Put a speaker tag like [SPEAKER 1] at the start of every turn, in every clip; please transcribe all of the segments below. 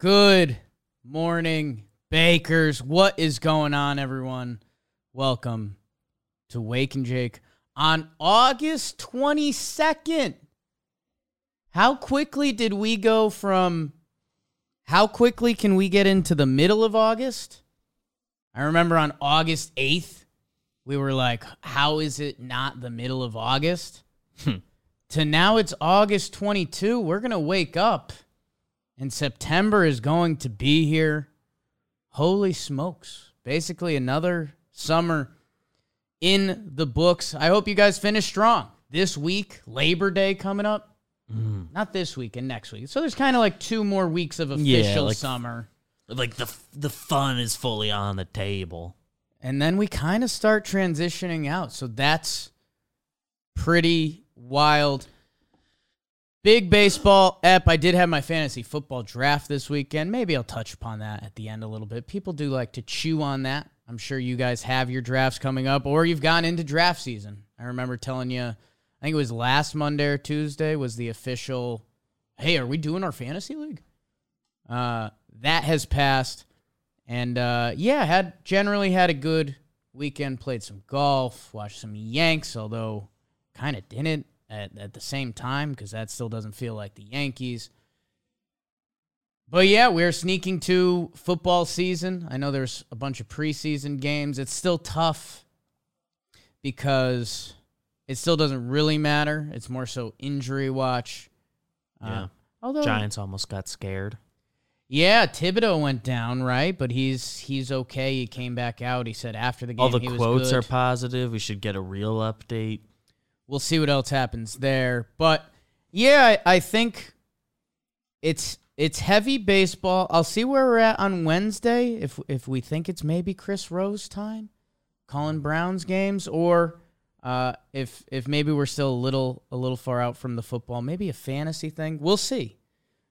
[SPEAKER 1] Good morning, Bakers. What is going on, everyone? Welcome to Wake and Jake on August 22nd. How quickly did we go from how quickly can we get into the middle of August? I remember on August 8th, we were like, how is it not the middle of August? Hmm. to now it's August 22. We're going to wake up and September is going to be here. Holy smokes. Basically, another summer in the books. I hope you guys finish strong. This week, Labor Day coming up. Mm. Not this week and next week. So there's kind of like two more weeks of
[SPEAKER 2] Yeah,
[SPEAKER 1] official
[SPEAKER 2] like-
[SPEAKER 1] summer.
[SPEAKER 2] Like the the fun is fully on the table.
[SPEAKER 1] And then we kind of start transitioning out. So that's pretty wild. Big baseball ep. I did have my fantasy football draft this weekend. Maybe I'll touch upon that at the end a little bit. People do like to chew on that. I'm sure you guys have your drafts coming up or you've gone into draft season. I remember telling you, I think it was last Monday or Tuesday was the official, hey, are we doing our fantasy league? Uh, that has passed. And uh, yeah, had generally had a good weekend. Played some golf, watched some Yanks, although kind of didn't at, at the same time because that still doesn't feel like the Yankees. But yeah, we're sneaking to football season. I know there's a bunch of preseason games. It's still tough because it still doesn't really matter. It's more so injury watch. Uh,
[SPEAKER 2] Yeah.
[SPEAKER 1] although
[SPEAKER 2] Giants almost got scared.
[SPEAKER 1] yeah, Thibodeaux went down, right? But he's he's okay. He came back out. He said after the game
[SPEAKER 2] All the
[SPEAKER 1] he was
[SPEAKER 2] quotes
[SPEAKER 1] good.
[SPEAKER 2] are positive. We should get a real update.
[SPEAKER 1] We'll see what else happens there. But yeah, I, I think it's it's heavy baseball. I'll see where we're at on Wednesday if if we think it's maybe Chris Rose time, Colin Brown's games, or uh, if if maybe we're still a little a little far out from the football, maybe a fantasy thing. We'll see.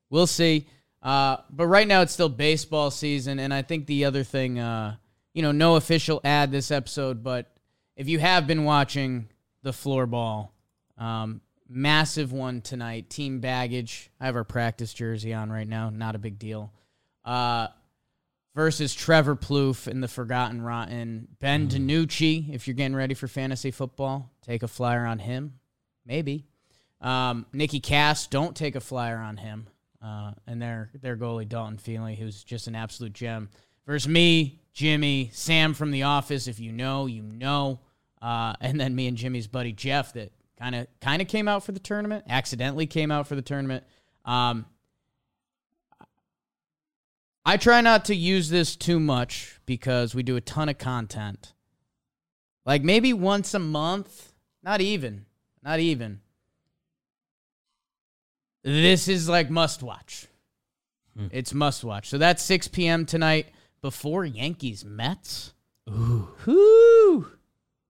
[SPEAKER 1] We'll see. Uh, but right now it's still baseball season, and I think the other thing, uh, you know, no official ad this episode, but if you have been watching the floor ball, um, massive one tonight. Team baggage. I have our practice jersey on right now. Not a big deal. Uh, versus Trevor Plouffe in the Forgotten Rotten. Ben DiNucci, if you're getting ready for fantasy football, take a flyer on him. Maybe. Um, Nikki Cass, don't take a flyer on him. Uh, and their their goalie Dalton Feely, who's just an absolute gem. Versus me, Jimmy, Sam from The Office. If you know, you know. Uh, and then me and Jimmy's buddy Jeff, that kind of kind of came out for the tournament, accidentally came out for the tournament. Um, I try not to use this too much because we do a ton of content. Like maybe once a month, not even, not even. This is like must watch. It's must watch. So that's 6 p.m. tonight before Yankees Mets. Ooh. Whoo.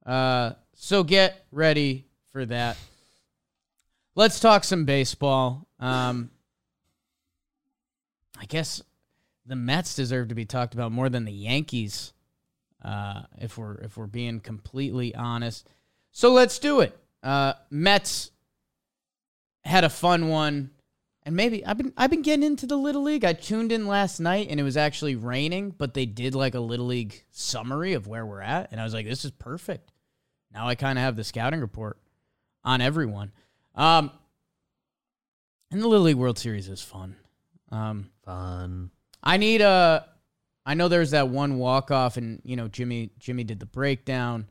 [SPEAKER 1] Uh, so get ready for that. Let's talk some baseball. Um, I guess the Mets deserve to be talked about more than the Yankees, uh, if we're if we're being completely honest. So let's do it. Uh, Mets had a fun one, and maybe I've been I've been getting into the little league. I tuned in last night, and it was actually raining, but they did like a little league summary of where we're at, and I was like, this is perfect. Now I kind of have the scouting report on everyone. Um, and the Little League World Series is fun. Um,
[SPEAKER 2] Fun.
[SPEAKER 1] I need a. I know there's that one walk off, and you know Jimmy Jimmy did the breakdown.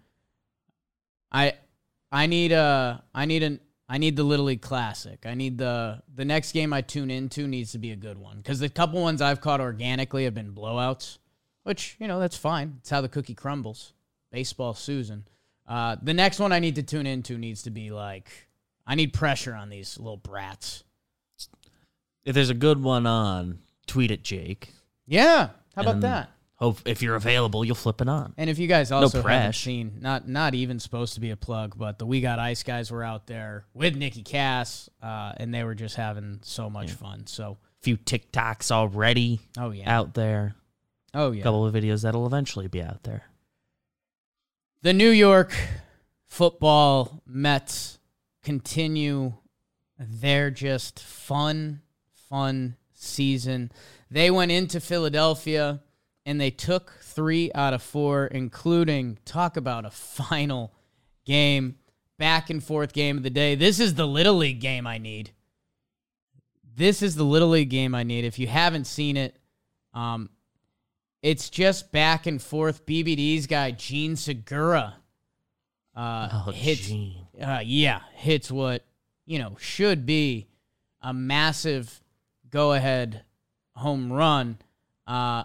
[SPEAKER 1] I I need a I need an I need the Little League Classic. I need the the next game I tune into needs to be a good one because the couple ones I've caught organically have been blowouts, which you know that's fine. It's how the cookie crumbles. Baseball Susan. Uh, the next one I need to tune into needs to be like I need pressure on these little brats.
[SPEAKER 2] If there's a good one on, tweet it, Jake.
[SPEAKER 1] Yeah. How about
[SPEAKER 2] And
[SPEAKER 1] that?
[SPEAKER 2] Hope if you're available, you'll flip it on.
[SPEAKER 1] And if you guys also haven't
[SPEAKER 2] press.
[SPEAKER 1] seen, not not even supposed to be a plug, but the We Got Ice guys were out there with Nikki Cass, uh, and they were just having so much fun. So, a
[SPEAKER 2] few TikToks already
[SPEAKER 1] oh yeah,
[SPEAKER 2] out there.
[SPEAKER 1] oh yeah,
[SPEAKER 2] A
[SPEAKER 1] yeah.
[SPEAKER 2] couple of videos that'll eventually be out there.
[SPEAKER 1] The New York football Mets continue their just fun, fun season. They went into Philadelphia and they took three out of four, including talk about a final game, back and forth game of the day. This is the Little League game I need. This is the Little League game I need. If you haven't seen it, um, it's just back and forth. BBD's guy, Jean Segura, uh,
[SPEAKER 2] Oh,
[SPEAKER 1] hits
[SPEAKER 2] Jean.
[SPEAKER 1] uh, yeah, hits what you know should be a massive go-ahead home run, uh,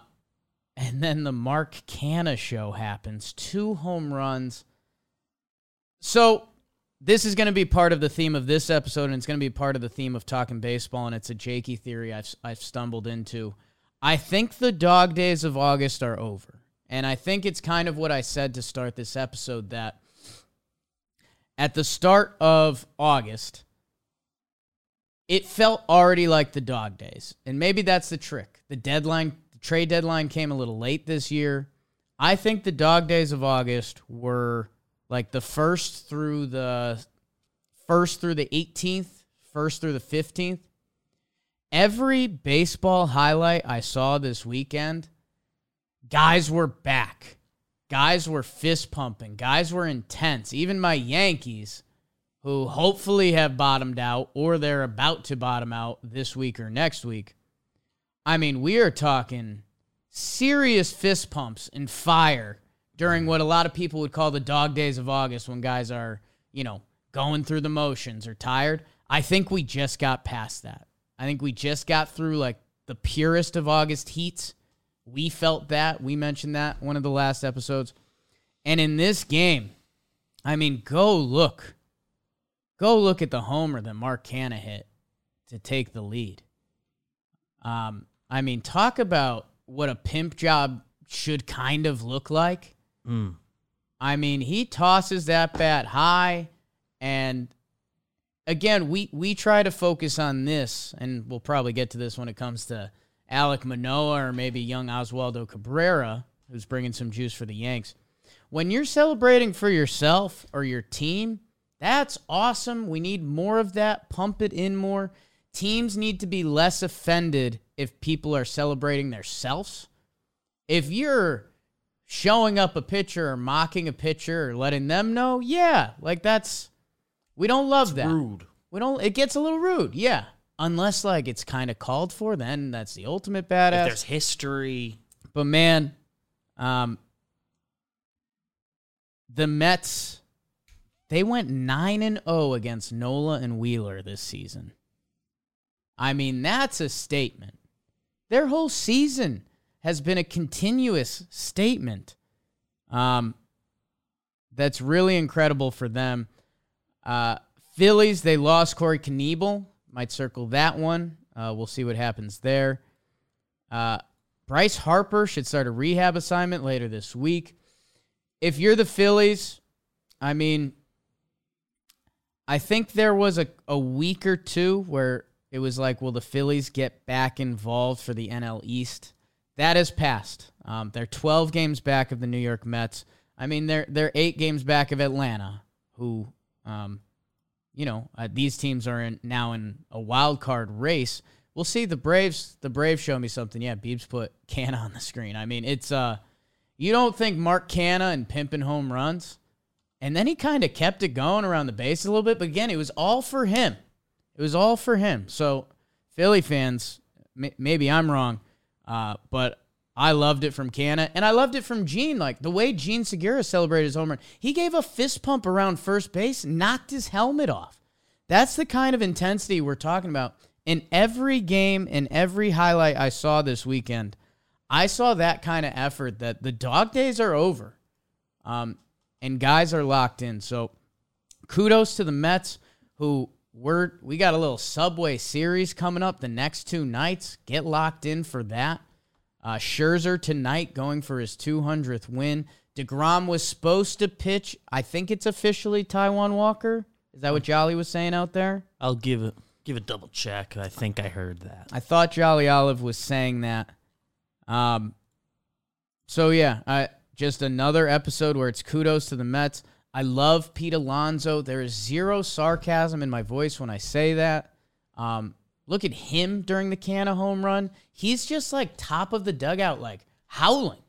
[SPEAKER 1] and then the Marc Canha show happens. Two home runs. So this is going to be part of the theme of this episode, and it's going to be part of the theme of talking baseball, and it's a Jakey theory I've I've stumbled into. I think the dog days of August are over, and I think it's kind of what I said to start this episode that at the start of August, it felt already like the dog days. And maybe that's the trick. The deadline, trade deadline came a little late this year. I think the dog days of August were like the first through the first through the 18th, first through the 15th. Every baseball highlight I saw this weekend, guys were back. Guys were fist pumping. Guys were intense. Even my Yankees, who hopefully have bottomed out or they're about to bottom out this week or next week. I mean, we are talking serious fist pumps and fire during what a lot of people would call the dog days of August when guys are, you know, going through the motions or tired. I think we just got past that. I think we just got through like the purest of August heats. We felt that. We mentioned that one of the last episodes. And in this game, I mean, go look. Go look at the homer that Marc Canha hit to take the lead. Um, I mean, talk about what a pimp job should kind of look like.
[SPEAKER 2] Mm.
[SPEAKER 1] I mean, he tosses that bat high, and again, we we try to focus on this, and we'll probably get to this when it comes to Alek Manoah or maybe young Oswaldo Cabrera, who's bringing some juice for the Yanks. When you're celebrating for yourself or your team, that's awesome. We need more of that. Pump it in more. Teams need to be less offended if people are celebrating themselves. If you're showing up a pitcher or mocking a pitcher or letting them know, yeah, like that's we don't love that.
[SPEAKER 2] Rude.
[SPEAKER 1] We don't. It gets a little rude, yeah. Unless like it's kind of called for, then that's the ultimate
[SPEAKER 2] If
[SPEAKER 1] badass.
[SPEAKER 2] there's history,
[SPEAKER 1] But man, um, the Mets, they went nine and zero against Nola and Wheeler this season. I mean, that's a statement. Their whole season has been a continuous statement. Um, that's really incredible for them. Uh, Phillies, they lost Corey Knebel. Might circle that one. Uh, we'll see what happens there. Uh, Bryce Harper should start a rehab assignment later this week. If you're the Phillies, I mean, I think there was a, a week or two where it was like, will the Phillies get back involved for the NL East? That has passed. Um, they're 12 games back of the New York Mets. I mean, they're they're eight games back of Atlanta, who, um, you know, uh, these teams are in, now in a wild card race. We'll see. The Braves, the Braves show me something. Yeah, Beebs put Canha on the screen. I mean, it's uh, you don't think Marc Canha and pimping home runs, and then he kind of kept it going around the base a little bit. But again, it was all for him. It was all for him. So, Philly fans, may- maybe I'm wrong, uh, but I loved it from Canha, and I loved it from Jean. Like the way Jean Segura celebrated his home run, he gave a fist pump around first base, knocked his helmet off. That's the kind of intensity we're talking about. In every game, in every highlight I saw this weekend, I saw that kind of effort that the dog days are over, um, and guys are locked in. So kudos to the Mets, who we're we got a little Subway series coming up the next two nights. Get locked in for that. Uh, Scherzer tonight going for his 200th win. DeGrom was supposed to pitch. I think it's officially Taijuan Walker. Is that what Jolly was saying out there?
[SPEAKER 2] I'll give it give a double check. I think I heard that.
[SPEAKER 1] I thought Jolly Olive was saying that. Um, so yeah, I, just another episode where it's kudos to the Mets. I love Pete Alonso. There is zero sarcasm in my voice when I say that. Um, look at him during the Canha home run. He's just like top of the dugout, like howling,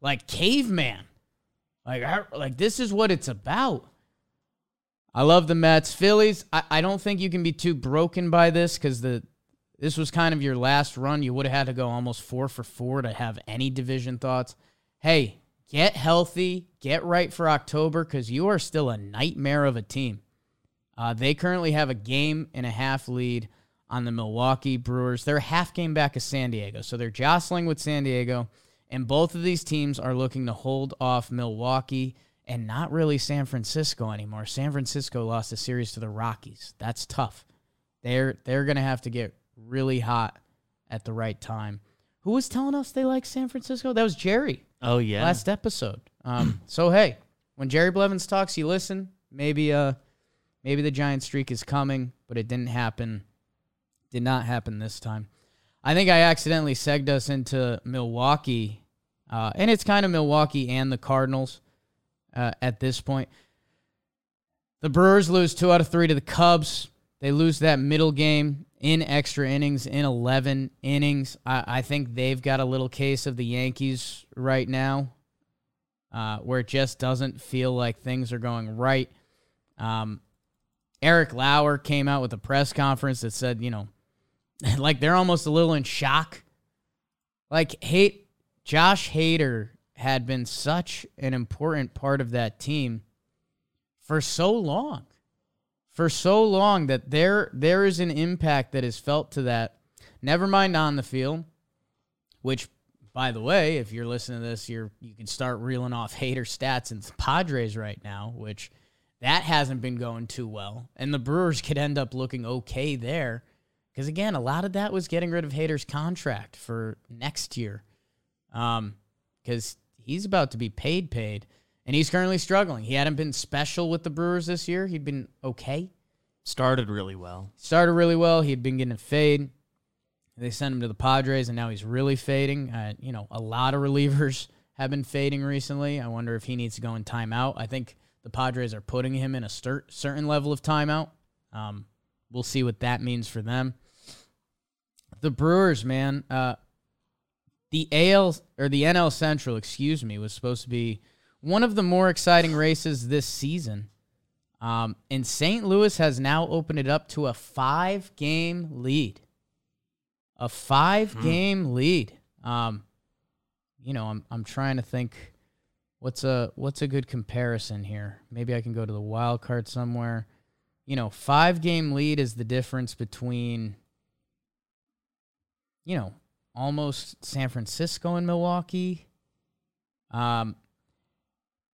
[SPEAKER 1] like caveman. Like, like this is what it's about. I love the Mets. Phillies, I, I don't think you can be too broken by this because the this was kind of your last run. You would have had to go almost four for four to have any division thoughts. Hey, get healthy, get right for October because you are still a nightmare of a team. Uh, they currently have a game and a half lead on the Milwaukee Brewers. They're half game back of San Diego, so they're jostling with San Diego, and both of these teams are looking to hold off Milwaukee and not really San Francisco anymore. San Francisco lost a series to the Rockies. That's tough. They're they're gonna have to get really hot at the right time. Who was telling us they like San Francisco? That was Jerry.
[SPEAKER 2] Oh yeah.
[SPEAKER 1] Last episode. Um, so hey, when Jerry Blevins talks, you listen. Maybe uh maybe the giant streak is coming, but it didn't happen. Did not happen this time. I think I accidentally segged us into Milwaukee. Uh, and it's kind of Milwaukee and the Cardinals uh, at this point. The Brewers lose two out of three to the Cubs. They lose that middle game in extra innings, in 11 innings. I, I think they've got a little case of the Yankees right now, uh, where it just doesn't feel like things are going right. Um, Eric Lauer came out with a press conference that said, you know, like they're almost a little in shock. Like, hate Josh Hader had been such an important part of that team for so long. For so long that there there is an impact that is felt to that. Never mind on the field, which by the way, if you're listening to this, you're you can start reeling off Hader stats in the Padres right now, which that hasn't been going too well. And the Brewers could end up looking okay there. Because again, a lot of that was getting rid of Hader's contract for next year. Um, because he's about to be paid, paid, and he's currently struggling. He hadn't been special with the Brewers this year. He'd been okay.
[SPEAKER 2] Started really well.
[SPEAKER 1] Started really well. He'd been getting a fade. They sent him to the Padres, and now he's really fading. Uh, you know, a lot of relievers have been fading recently. I wonder if he needs to go in timeout. I think the Padres are putting him in a cer- certain level of timeout. Um, we'll see what that means for them. The Brewers, man, uh, the AL or the NL Central, excuse me, was supposed to be one of the more exciting races this season. Um, and St. Louis has now opened it up to a five game lead. A five game hmm. lead. Um, you know, I'm I'm trying to think what's a what's a good comparison here. Maybe I can go to the wild card somewhere. You know, five game lead is the difference between you know, almost San Francisco and Milwaukee. Um,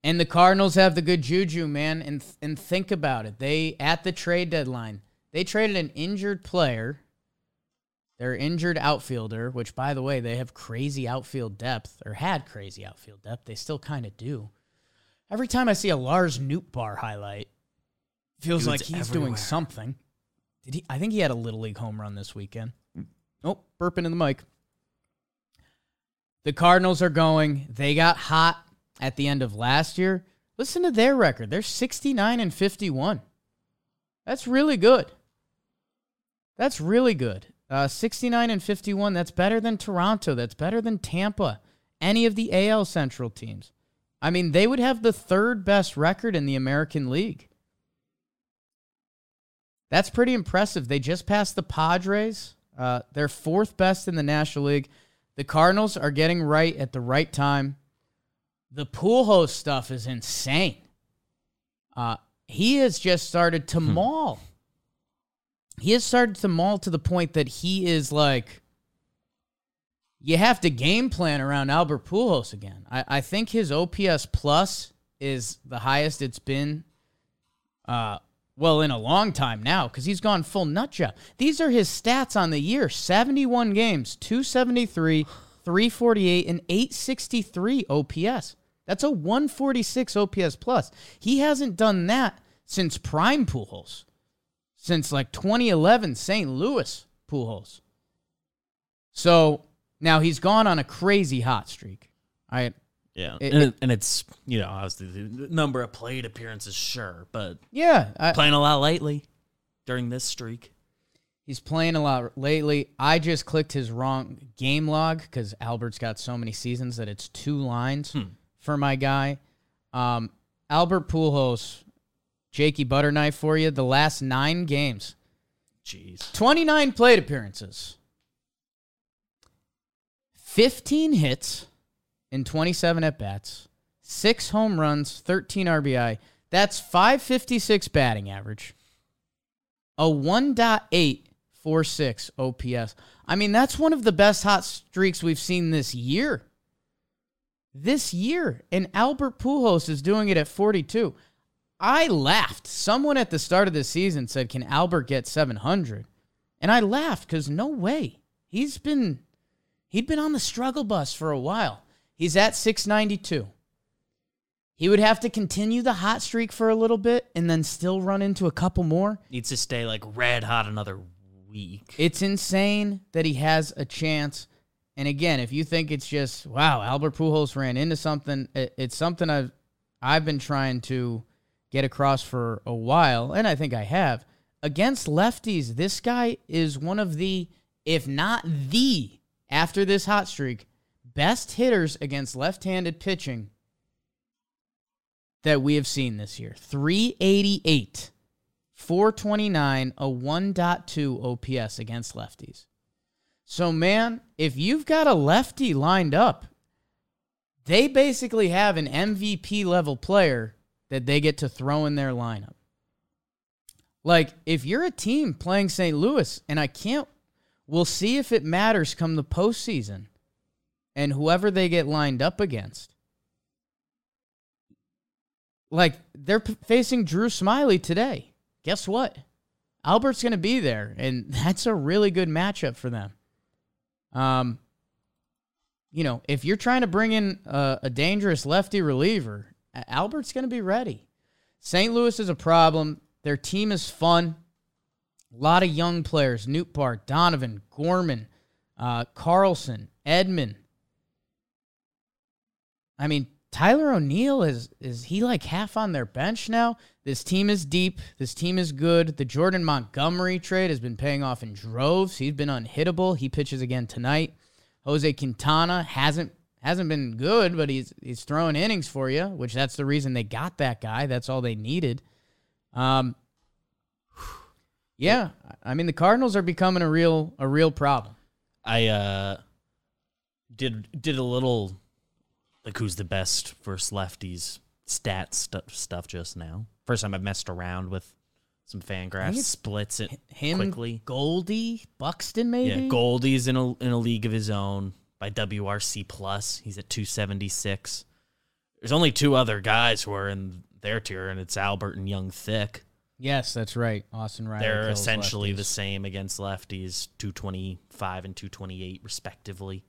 [SPEAKER 1] and the Cardinals have the good juju, man. And and think about it. They at the trade deadline, they traded an injured player, their injured outfielder, which by the way, they have crazy outfield depth, or had crazy outfield depth. They still kind of do. Every time I see a Lars Nootbaar highlight, feels Dude's like he's everywhere. doing something. Did he? I think he had a little league home run this weekend. Oh, burping in the mic. The Cardinals are going. They got hot at the end of last year. Listen to their record. They're 69 and 51. That's really good. That's really good. Uh, 69 and 51. That's better than Toronto. That's better than Tampa. Any of the AL Central teams. I mean, they would have the third best record in the American League. That's pretty impressive. They just passed the Padres. Uh, they're fourth best in the National League. The Cardinals are getting right at the right time. The Pujols stuff is insane. Uh, he has just started to hmm. maul. He has started to maul to the point that he is like, you have to game plan around Albert Pujols again. I, I think his OPS plus is the highest it's been uh, well, in a long time now, because he's gone full nut job. These are his stats on the year 71 games, 273, 348, and 863 OPS. That's a 146 OPS plus. He hasn't done that since prime Pujols, since like 2011 St. Louis Pujols. So now he's gone on a crazy hot streak. I
[SPEAKER 2] Yeah,
[SPEAKER 1] It-
[SPEAKER 2] and, and it's you know obviously the number of plate appearances, sure, but
[SPEAKER 1] yeah, I,
[SPEAKER 2] playing a lot lately during this streak.
[SPEAKER 1] He's playing a lot lately. I just clicked his wrong game log because Albert's got so many seasons that it's two lines for my guy. Um, Albert Pujols, Jakey Butterknife for you. The last nine games,
[SPEAKER 2] Jeez,
[SPEAKER 1] 29 plate appearances, 15 hits in 27 at bats, six home runs, 13 RBI. That's 556 batting average, a 1.846 OPS. I mean, that's one of the best hot streaks we've seen this year. This year. And Albert Pujols is doing it at 42. I laughed. Someone at the start of the season said, Can Albert get 700? And I laughed because no way. He's been he'd been on the struggle bus for a while. He's at 692. He would have to continue the hot streak for a little bit and then still run into a couple more.
[SPEAKER 2] needs to stay like red hot another week.
[SPEAKER 1] It's insane that he has a chance. And again, if you think it's just wow, Albert Pujols ran into something, it, it's something I've I've been trying to get across for a while, and I think I have. Against lefties, this guy is one of the, if not the, after this hot streak, best hitters against left-handed pitching that we have seen this year. 388. 429, a 1.2 OPS against lefties. So, man, if you've got a lefty lined up, they basically have an MVP level player that they get to throw in their lineup. Like, if you're a team playing St. Louis, and I can't, we'll see if it matters come the postseason and whoever they get lined up against. Like, they're p- facing Drew Smyly today guess what? Albert's going to be there, and that's a really good matchup for them. Um, you know, if you're trying to bring in a, a dangerous lefty reliever, Albert's going to be ready. St. Louis is a problem. Their team is fun. A lot of young players: Nootbaar, Donovan, Gorman, uh, Carlson, Edman. I mean, Tyler O'Neill is is he like half on their bench now? This team is deep. This team is good. The Jordan Montgomery trade has been paying off in droves. He's been unhittable. He pitches again tonight. Jose Quintana hasn't hasn't been good, but he's he's throwing innings for you, which that's the reason they got that guy. That's all they needed. Um Yeah, I mean the Cardinals are becoming a real a real problem.
[SPEAKER 2] I uh did did a little like who's the best versus lefties stat stu- stuff just now. First time I've messed around with some fan graphs. Splits it
[SPEAKER 1] Him,
[SPEAKER 2] quickly.
[SPEAKER 1] Goldie, Buxton, maybe.
[SPEAKER 2] Yeah, Goldie's in a in a league of his own by WRC plus. He's at 276. There's only two other guys who are in their tier, and it's Albert and Young Thick.
[SPEAKER 1] Yes, that's right. Austin Riley.
[SPEAKER 2] They're essentially the same against lefties, 225 and 228 respectively.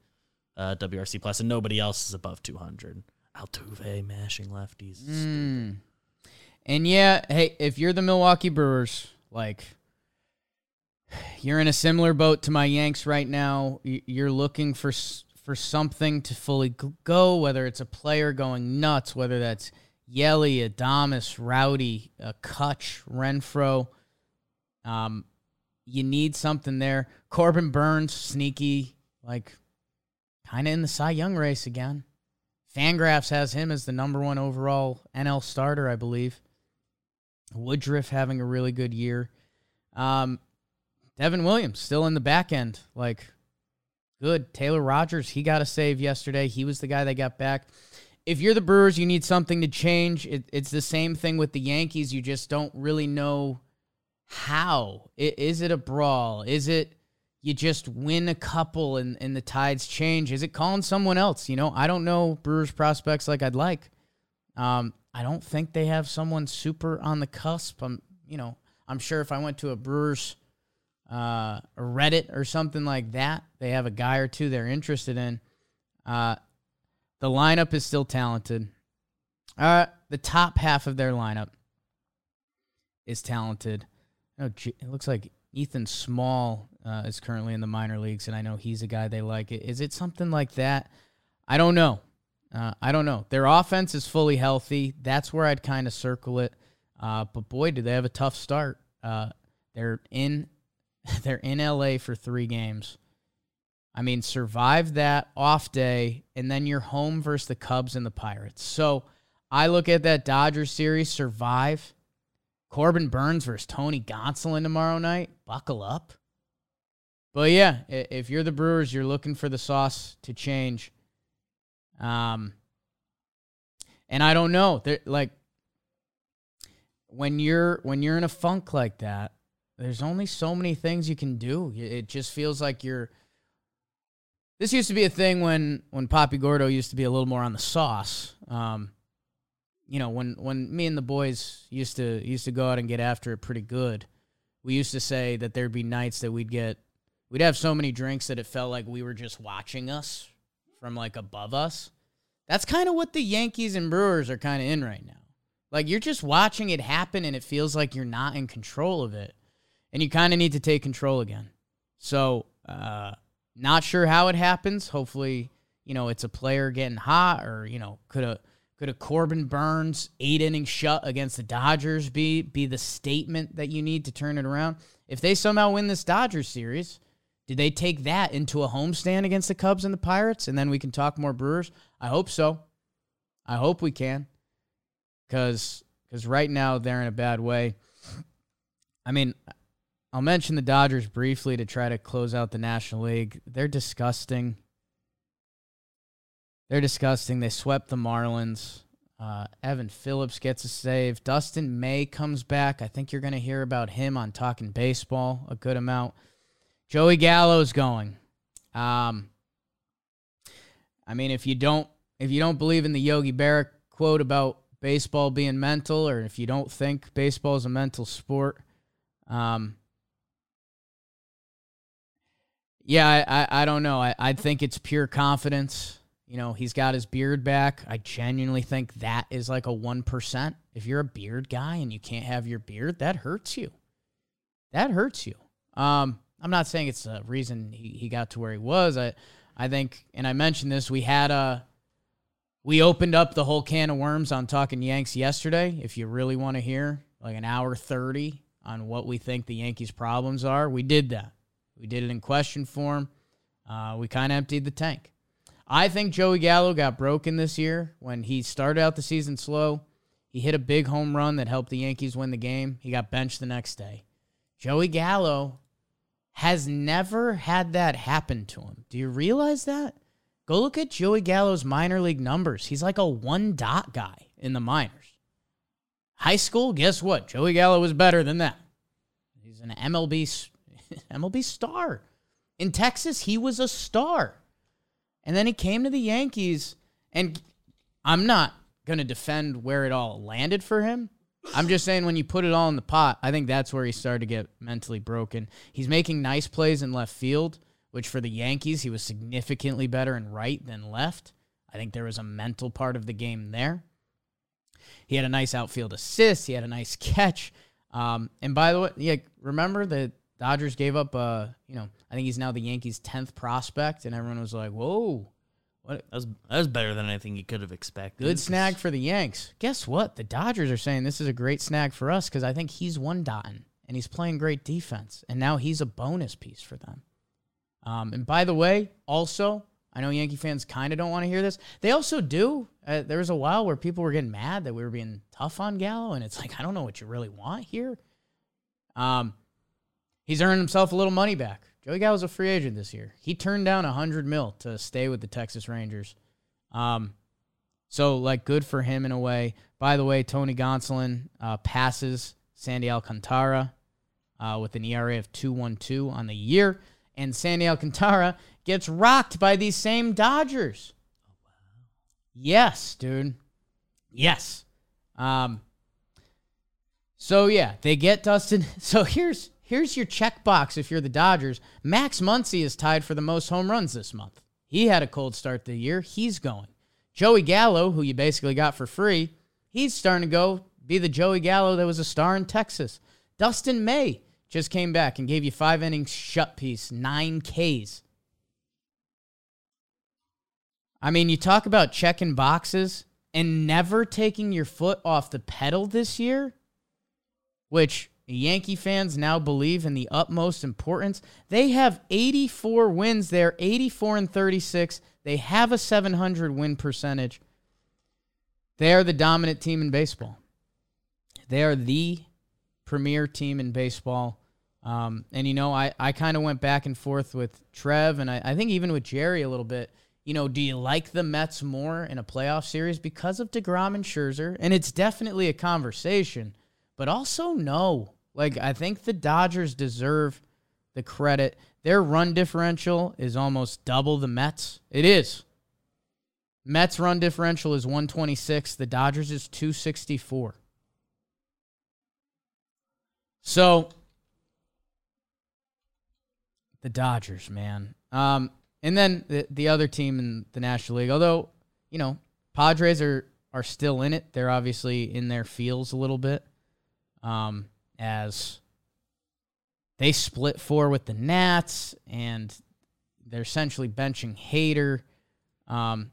[SPEAKER 2] Uh, WRC plus, and nobody else is above 200. Altuve mashing lefties.
[SPEAKER 1] Mm. And yeah, hey, if you're the Milwaukee Brewers, like you're in a similar boat to my Yanks right now. You're looking for for something to fully go, whether it's a player going nuts, whether that's Yelly, Adames, Rowdy, uh, Kutch, Renfro. Um, you need something there. Corbin Burnes, sneaky, like kind of in the Cy Young race again. Fangraphs has him as the number one overall NL starter, I believe. Woodruff having a really good year. Um, Devin Williams still in the back end, like good. Taylor Rogers, he got a save yesterday. He was the guy that got back. If you're the Brewers, you need something to change. It, it's the same thing with the Yankees. You just don't really know how. I- Is it a brawl? Is it you just win a couple and, and the tides change? Is it calling someone else? You know, I don't know Brewers prospects like I'd like. Um, I don't think they have someone super on the cusp. I'm, you know, I'm sure if I went to a Brewers uh, Reddit or something like that, they have a guy or two they're interested in. Uh, the lineup is still talented. Uh, the top half of their lineup is talented. Oh, it looks like Ethan Small uh, is currently in the minor leagues, and I know he's a guy they like. Is it something like that? I don't know. Uh, I don't know. Their offense is fully healthy. That's where I'd kind of circle it. Uh, but boy, do they have a tough start. Uh, they're in, they're in LA for three games. I mean, survive that off day, and then you're home versus the Cubs and the Pirates. So I look at that Dodgers series, survive. Corbin Burnes versus Tony Gonsolin tomorrow night. Buckle up. But yeah, if you're the Brewers, you're looking for the sauce to change. Um, and I don't know, like when you're when you're in a funk like that, there's only so many things you can do. It just feels like you're. This used to be a thing when when Poppy Gordo used to be a little more on the sauce. Um, you know, when when me and the boys used to used to go out and get after it pretty good, we used to say that there'd be nights that we'd get we'd have so many drinks that it felt like we were just watching us from like above us. That's kind of what the Yankees and Brewers are kind of in right now. Like you're just watching it happen and it feels like you're not in control of it. And you kind of need to take control again. So, uh, not sure how it happens. Hopefully, you know, it's a player getting hot or, you know, could a could a Corbin Burnes eight inning shut against the Dodgers be be the statement that you need to turn it around? If they somehow win this Dodgers series, do they take that into a homestand against the Cubs and the Pirates and then we can talk more Brewers? I hope so. I hope we can because because right now they're in a bad way. I mean, I'll mention the Dodgers briefly to try to close out the National League. They're disgusting. They're disgusting. They swept the Marlins. Uh, Evan Phillips gets a save. Dustin May comes back. I think you're going to hear about him on Talking Baseball a good amount. Joey Gallo's going. Um, I mean, if you don't if you don't believe in the Yogi Berra quote about baseball being mental, or if you don't think baseball is a mental sport, um, yeah, I, I, I don't know. I, I think it's pure confidence. You know, he's got his beard back. I genuinely think that is like a 1%. If you're a beard guy and you can't have your beard, that hurts you. That hurts you. Um, I'm not saying it's a reason he, he got to where he was. I, I think, and I mentioned this, we had a, we opened up the whole can of worms on Talking Yanks yesterday. If you really want to hear like an hour 30 on what we think the Yankees' problems are, we did that. We did it in question form. Uh, we kind of emptied the tank. I think Joey Gallo got broken this year when he started out the season slow. He hit a big home run that helped the Yankees win the game. He got benched the next day. Joey Gallo has never had that happen to him. Do you realize that? Go look at Joey Gallo's minor league numbers. He's like a one dot guy in the minors. High school, guess what? Joey Gallo was better than that. He's an MLB MLB star. In Texas, he was a star. And then he came to the Yankees and I'm not going to defend where it all landed for him. I'm just saying when you put it all in the pot, I think that's where he started to get mentally broken. He's making nice plays in left field which for the Yankees, he was significantly better in right than left. I think there was a mental part of the game there. He had a nice outfield assist. He had a nice catch. Um, and by the way, yeah, remember the Dodgers gave up, uh, you know, I think he's now the Yankees' 10th prospect, and everyone was like, whoa.
[SPEAKER 2] What? That was, that was better than anything you could have expected.
[SPEAKER 1] Good snag for the Yanks. Guess what? The Dodgers are saying this is a great snag for us because I think he's one dotting and he's playing great defense. And now he's a bonus piece for them. Um, and by the way, also, I know Yankee fans kind of don't want to hear this. They also do. Uh, there was a while where people were getting mad that we were being tough on Gallo, and it's like I don't know what you really want here. Um, he's earned himself a little money back. Joey Gallo's a free agent this year. He turned down a hundred mil to stay with the Texas Rangers. Um, so like good for him in a way. By the way, Tony Gonsolin uh, passes Sandy Alcantara uh, with an ERA of two one two on the year and Sandy Alcantara gets rocked by these same Dodgers. Oh, wow. Yes, dude. Yes. Um, So yeah, they get Dustin. So here's here's your checkbox if you're the Dodgers. Max Muncy is tied for the most home runs this month. He had a cold start the year. He's going. Joey Gallo, who you basically got for free, he's starting to go be the Joey Gallo that was a star in Texas. Dustin May just came back and gave you five innings shut piece, nine Ks. I mean, you talk about checking boxes and never taking your foot off the pedal this year, which Yankee fans now believe in the utmost importance. They have 84 wins there, 84 and 36. They have a 700 win percentage. They are the dominant team in baseball. They are the premier team in baseball. Um, and, you know, I, I kind of went back and forth with Trev and I, I think even with Jerry a little bit you know, do you like the Mets more in a playoff series because of DeGrom and Scherzer? And it's definitely a conversation, but also no. Like, I think the Dodgers deserve the credit. Their run differential is almost double the Mets. It is. Mets run differential is 126, the Dodgers is 264. So, the Dodgers, man. Um, and then the, the other team in the National League, although, you know, Padres are, are still in it. They're obviously in their fields a little bit um, as they split four with the Nats and they're essentially benching Hader. Um,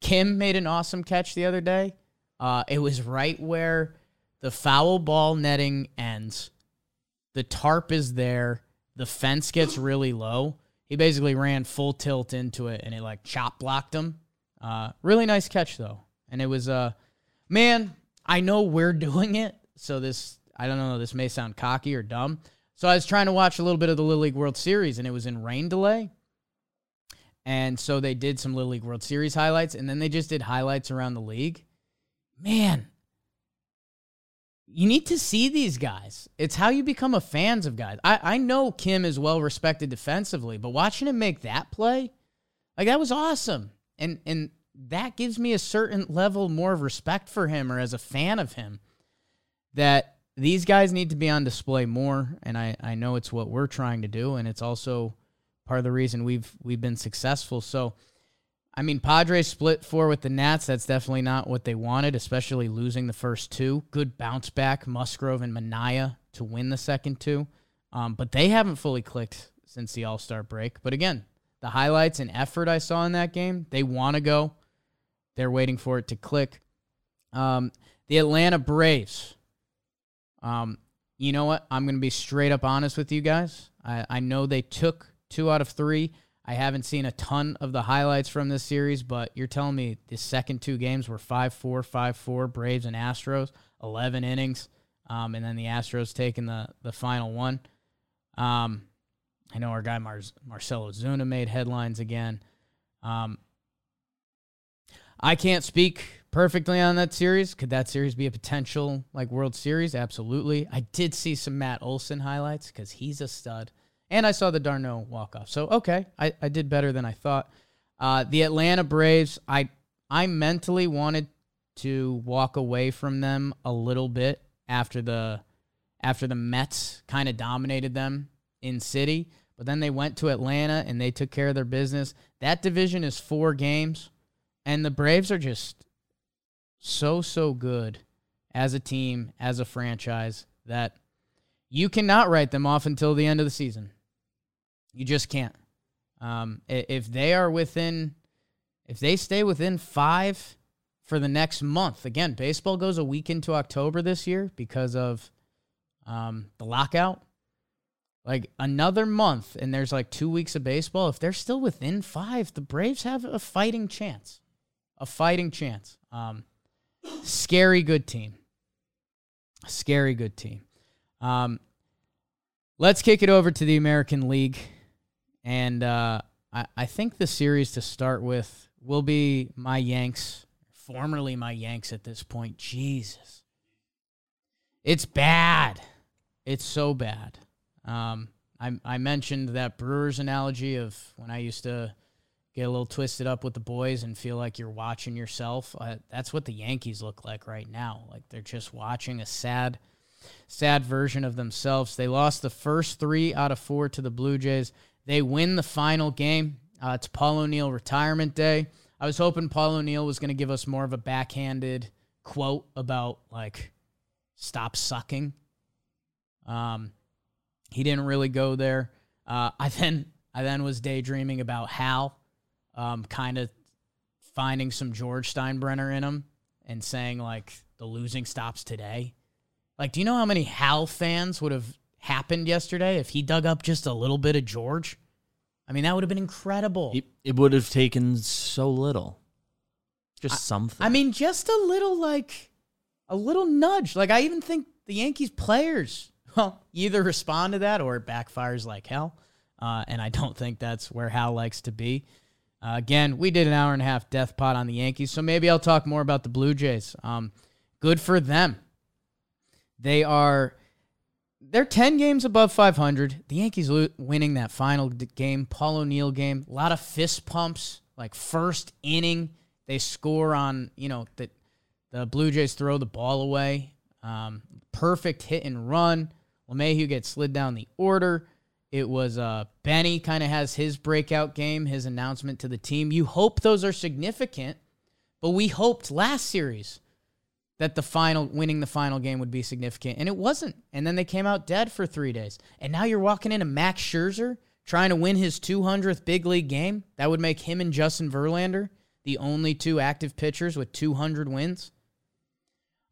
[SPEAKER 1] Kim made an awesome catch the other day. Uh, it was right where the foul ball netting ends. The tarp is there. The fence gets really low he basically ran full tilt into it and it like chop blocked him. Uh, really nice catch though, and it was uh, man. I know we're doing it, so this I don't know. This may sound cocky or dumb. So I was trying to watch a little bit of the Little League World Series, and it was in rain delay. And so they did some Little League World Series highlights, and then they just did highlights around the league. Man, you need to see these guys. It's how you become a fans of guys. I, I know Kim is well respected defensively, but watching him make that play, like that was awesome. And and that gives me a certain level more of respect for him or as a fan of him. That these guys need to be on display more. And I, I know it's what we're trying to do, and it's also part of the reason we've we've been successful. So I mean, Padres split four with the Nats. That's definitely not what they wanted, especially losing the first two. Good bounce back, Musgrove and Manaea to win the second two. Um, but they haven't fully clicked since the All Star break. But again, the highlights and effort I saw in that game, they want to go. They're waiting for it to click. Um, the Atlanta Braves. Um, you know what? I'm going to be straight up honest with you guys. I, I know they took two out of three. I haven't seen a ton of the highlights from this series, but you're telling me the second two games were 5 4, 5 4, Braves and Astros, 11 innings, um, and then the Astros taking the, the final one. Um, I know our guy Mar- Marcell Ozuna made headlines again. Um, I can't speak perfectly on that series. Could that series be a potential like World Series? Absolutely. I did see some Matt Olson highlights because he's a stud. And I saw the d'Arnaud walk off. So, okay, I, I did better than I thought. Uh, the Atlanta Braves, I I mentally wanted to walk away from them a little bit after the after the Mets kind of dominated them in city, but then they went to Atlanta and they took care of their business. That division is 4 games and the Braves are just so so good as a team, as a franchise that you cannot write them off until the end of the season. You just can't. Um, if they are within, if they stay within five for the next month, again, baseball goes a week into October this year because of um, the lockout. Like another month, and there's like two weeks of baseball. If they're still within five, the Braves have a fighting chance. A fighting chance. Um, scary good team. Scary good team. Um, let's kick it over to the American League. And uh, I, I think the series to start with will be my Yanks, formerly my Yanks at this point. Jesus. It's bad. It's so bad. Um, I, I mentioned that Brewers analogy of when I used to get a little twisted up with the boys and feel like you're watching yourself. Uh, that's what the Yankees look like right now. Like they're just watching a sad, sad version of themselves. They lost the first three out of four to the Blue Jays. They win the final game. Uh, it's Paul O'Neill retirement day. I was hoping Paul O'Neill was going to give us more of a backhanded quote about like stop sucking. Um, he didn't really go there. Uh, I then I then was daydreaming about Hal, um, kind of finding some George Steinbrenner in him and saying like the losing stops today. Like, do you know how many Hal fans would have happened yesterday if he dug up just a little bit of George? I mean, that would have been incredible.
[SPEAKER 2] It, it would have taken so little. Just something.
[SPEAKER 1] I mean, just a little like a little nudge. Like I even think the Yankees players well either respond to that or it backfires like hell. Uh, and I don't think that's where Hal likes to be. Uh, again, we did an hour and a half death pot on the Yankees, so maybe I'll talk more about the Blue Jays. Um, good for them. They are they're 10 games above 500. The Yankees lo- winning that final d- game, Paul O'Neill game, a lot of fist pumps, like first inning, they score on, you know, the, the Blue Jays throw the ball away. Um, perfect hit and run. LeMahieu gets slid down the order. It was uh, Benny kind of has his breakout game, his announcement to the team. You hope those are significant, but we hoped last series that the final winning the final game would be significant, and it wasn't. And then they came out dead for three days. And now you're walking into Max Scherzer trying to win his 200th big league game. That would make him and Justin Verlander the only two active pitchers with 200 wins.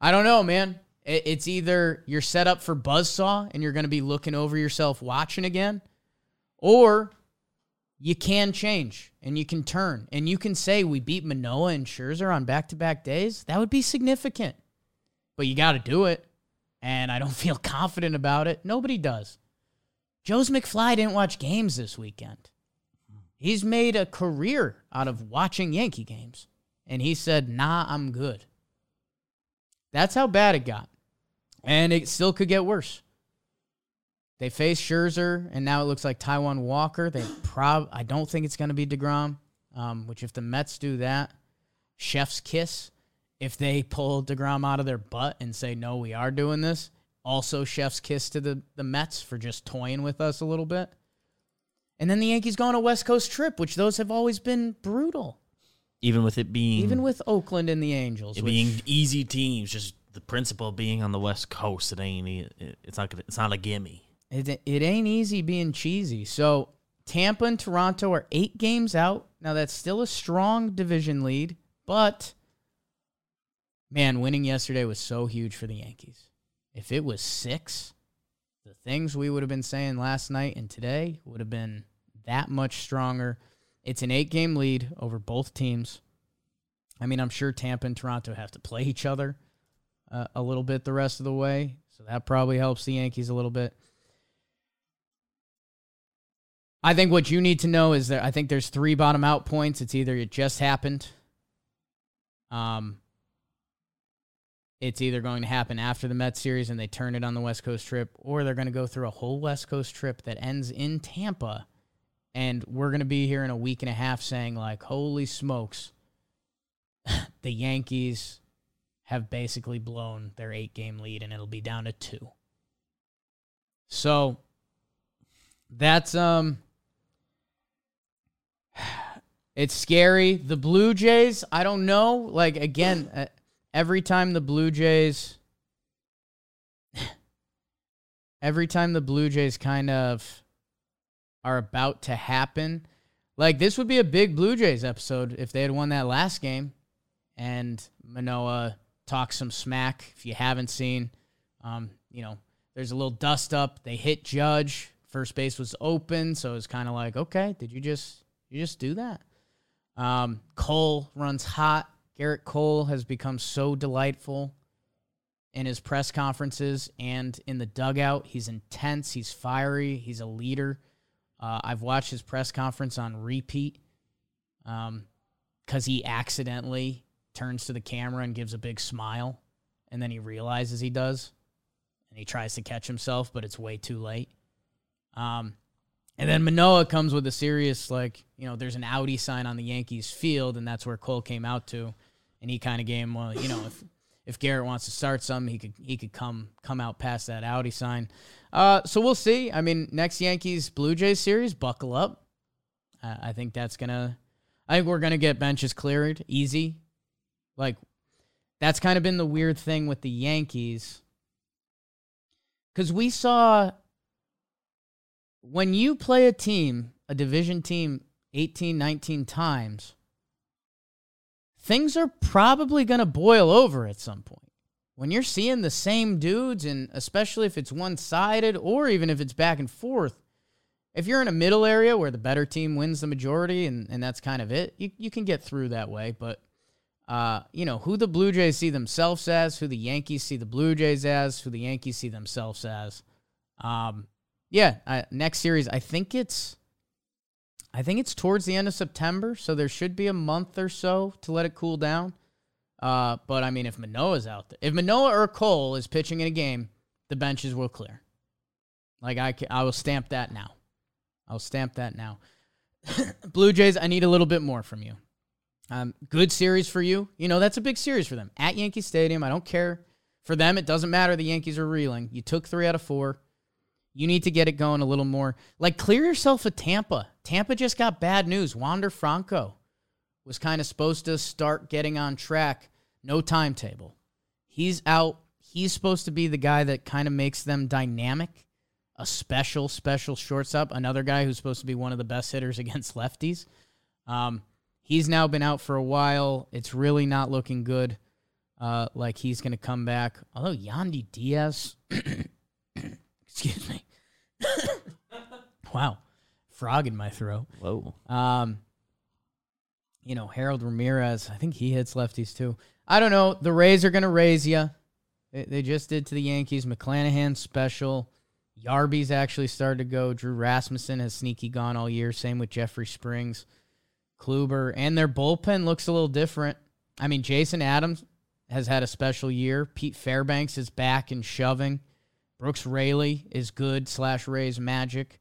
[SPEAKER 1] I don't know, man. It's either you're set up for buzzsaw and you're going to be looking over yourself watching again, or you can change and you can turn and you can say we beat Manoah and Scherzer on back to back days. That would be significant. But you got to do it. And I don't feel confident about it. Nobody does. Joe's McFly didn't watch games this weekend. He's made a career out of watching Yankee games. And he said, nah, I'm good. That's how bad it got. And it still could get worse. They face Scherzer, and now it looks like Taijuan Walker. They prob I don't think it's going to be deGrom. Um, which if the Mets do that, chef's kiss. If they pull deGrom out of their butt and say no, we are doing this. Also, chef's kiss to the the Mets for just toying with us a little bit. And then the Yankees go on a West Coast trip, which those have always been brutal.
[SPEAKER 2] Even with it being
[SPEAKER 1] Even with Oakland and the Angels,
[SPEAKER 2] it
[SPEAKER 1] which-
[SPEAKER 2] being easy teams, just the principle of being on the West Coast, it ain't. it- It's not. It's not a gimme.
[SPEAKER 1] It, it ain't easy being cheesy. So Tampa and Toronto are eight games out. Now that's still a strong division lead, but man, winning yesterday was so huge for the Yankees. If it was six, the things we would have been saying last night and today would have been that much stronger. It's an eight game lead over both teams. I mean, I'm sure Tampa and Toronto have to play each other uh, a little bit the rest of the way. So that probably helps the Yankees a little bit. I think what you need to know is that I think there's three bottom out points. It's either it just happened, um, it's either going to happen after the Mets series and they turn it on the West Coast trip, or they're going to go through a whole West Coast trip that ends in Tampa, and we're going to be here in a week and a half saying like, "Holy smokes, the Yankees have basically blown their eight game lead, and it'll be down to two. So that's um it's scary. The Blue Jays, I don't know. Like again, uh, every time the Blue Jays every time the Blue Jays kind of are about to happen, like this would be a big Blue Jays episode if they had won that last game and Manoah talks some smack. If you haven't seen, um, you know, there's a little dust up. They hit Judge. First base was open, so it's kind of like, okay, did you just you just do that? Um, Cole runs hot. Gerrit Cole has become so delightful in his press conferences and in the dugout. He's intense. He's fiery. He's a leader. Uh, I've watched his press conference on repeat because he accidentally turns to the camera and gives a big smile, and then he realizes he does, and he tries to catch himself, but it's way too late. Um, and then Manoah comes with a serious, like, you know, there's an Audi sign on the Yankees field, and that's where Cole came out to. And he kind of gave him, well, you know, if if Gerrit wants to start some, he could he could come come out past that Audi sign. Uh, so we'll see. I mean, next Yankees Blue Jays series, buckle up. Uh, I think that's gonna. I think we're gonna get benches cleared easy. Like that's kind of been the weird thing with the Yankees. Because we saw when you play a team, a division team, 18, 19 times, things are probably going to boil over at some point. When you're seeing the same dudes, and especially if it's one sided or even if it's back and forth, if you're in a middle area where the better team wins the majority and, and that's kind of it, you, you can get through that way. But, uh, you know, who the Blue Jays see themselves as, who the Yankees see the Blue Jays as, who the Yankees see themselves as. Um, yeah, I, next series, I think it's I think it's towards the end of September, so there should be a month or so to let it cool down. Uh, but I mean, if Manoah's out there, if Manoah or Cole is pitching in a game, the benches will clear. Like I, I will stamp that now. I'll stamp that now. Blue Jays, I need a little bit more from you. Um, good series for you. You know that's a big series for them at Yankee Stadium. I don't care for them. It doesn't matter. The Yankees are reeling. You took three out of four. You need to get it going a little more. Like, clear yourself of Tampa. Tampa just got bad news. Wander Franco was kind of supposed to start getting on track. No timetable. He's out. He's supposed to be the guy that kind of makes them dynamic, a special, special shortstop. Another guy who's supposed to be one of the best hitters against lefties. Um, he's now been out for a while. It's really not looking good. Uh, like he's going to come back. Although Yandy Diaz, excuse me, wow, frog in my throat.
[SPEAKER 2] Whoa.
[SPEAKER 1] Um, you know, Harold Ramirez, I think he hits lefties too. I don't know. The Rays are going to raise you. They, they just did to the Yankees. McClanahan special. Yarby's actually started to go. Drew Rasmussen has sneaky gone all year. Same with Jeffrey Springs, Kluber, and their bullpen looks a little different. I mean, Jason Adams has had a special year. Pete Fairbanks is back and shoving. Brooks Raley is good slash Rays magic.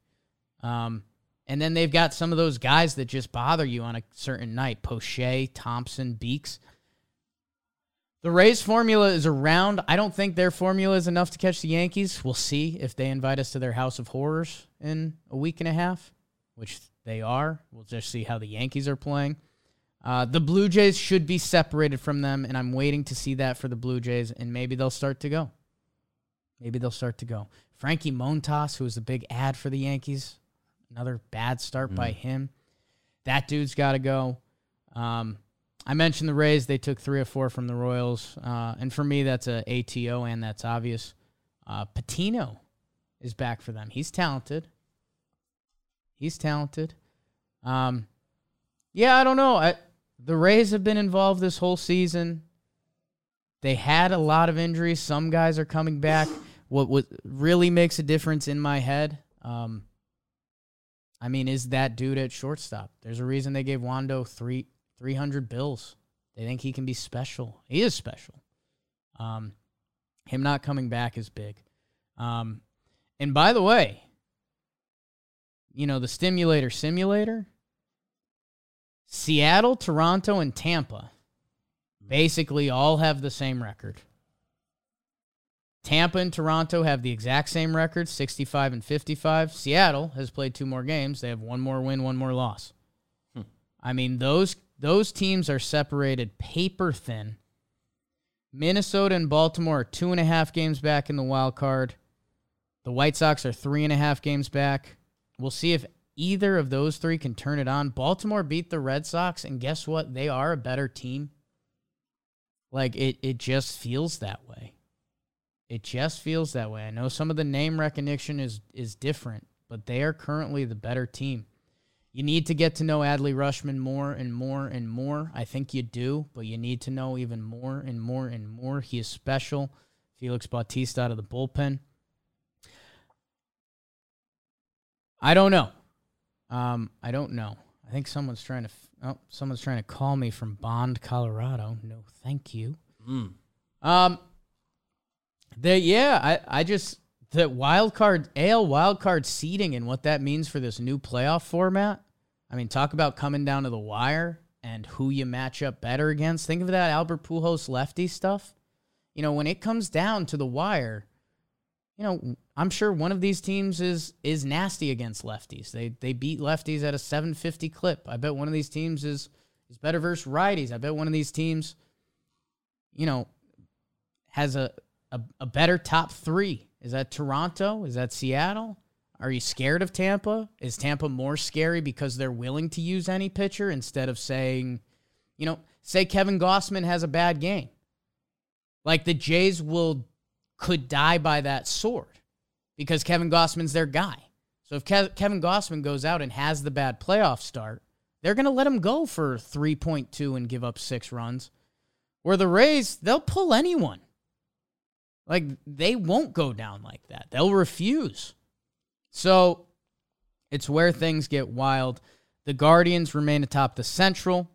[SPEAKER 1] Um, and then they've got some of those guys that just bother you on a certain night. Poche, Thompson, Beeks. The Rays formula is around. I don't think their formula is enough to catch the Yankees. We'll see if they invite us to their house of horrors in a week and a half, which they are. We'll just see how the Yankees are playing. Uh, the Blue Jays should be separated from them, and I'm waiting to see that for the Blue Jays, and maybe they'll start to go. Maybe they'll start to go. Frankie Montas, who was a big ad for the Yankees, another bad start mm. by him. That dude's got to go. Um, I mentioned the Rays; they took three or four from the Royals, uh, and for me, that's a ATO, and that's obvious. Uh, Patino is back for them. He's talented. He's talented. Um, yeah, I don't know. I, the Rays have been involved this whole season. They had a lot of injuries. Some guys are coming back. What what really makes a difference in my head, um, I mean, is that dude at shortstop? There's a reason they gave Wando three three hundred bills. They think he can be special. He is special. Um, him not coming back is big. Um, and by the way, you know the stimulator simulator. Seattle, Toronto, and Tampa basically all have the same record. Tampa and Toronto have the exact same record, 65 and 55. Seattle has played two more games. They have one more win, one more loss. Hmm. I mean, those those teams are separated paper thin. Minnesota and Baltimore are two and a half games back in the wild card. The White Sox are three and a half games back. We'll see if either of those three can turn it on. Baltimore beat the Red Sox, and guess what? They are a better team. Like it, it just feels that way. It just feels that way. I know some of the name recognition is is different, but they are currently the better team. You need to get to know Adley Rutschman more and more and more. I think you do, but you need to know even more and more and more. He is special. Felix Bautista out of the bullpen. I don't know. Um, I don't know. I think someone's trying to Oh, someone's trying to call me from Bond, Colorado. No, thank you. Mm. Um, the yeah, I I just the wild card AL wild card seeding and what that means for this new playoff format. I mean, talk about coming down to the wire and who you match up better against. Think of that Albert Pujols lefty stuff. you know, when it comes down to the wire, you know, I'm sure one of these teams is is nasty against lefties. They they beat lefties at a 750 clip. I bet one of these teams is is better versus righties. I bet one of these teams, you know, has a a, a better top three. Is that Toronto? Is that Seattle? Are you scared of Tampa? Is Tampa more scary because they're willing to use any pitcher instead of saying, you know, say Kevin Gausman has a bad game. Like the Jays will could die by that sword because Kevin Gausman's their guy. So if Kev- Kevin Gossman goes out and has the bad playoff start, they're going to let him go for 3.2 and give up 6 runs. Where the Rays, they'll pull anyone. Like they won't go down like that. They'll refuse. So it's where things get wild. The Guardians remain atop the Central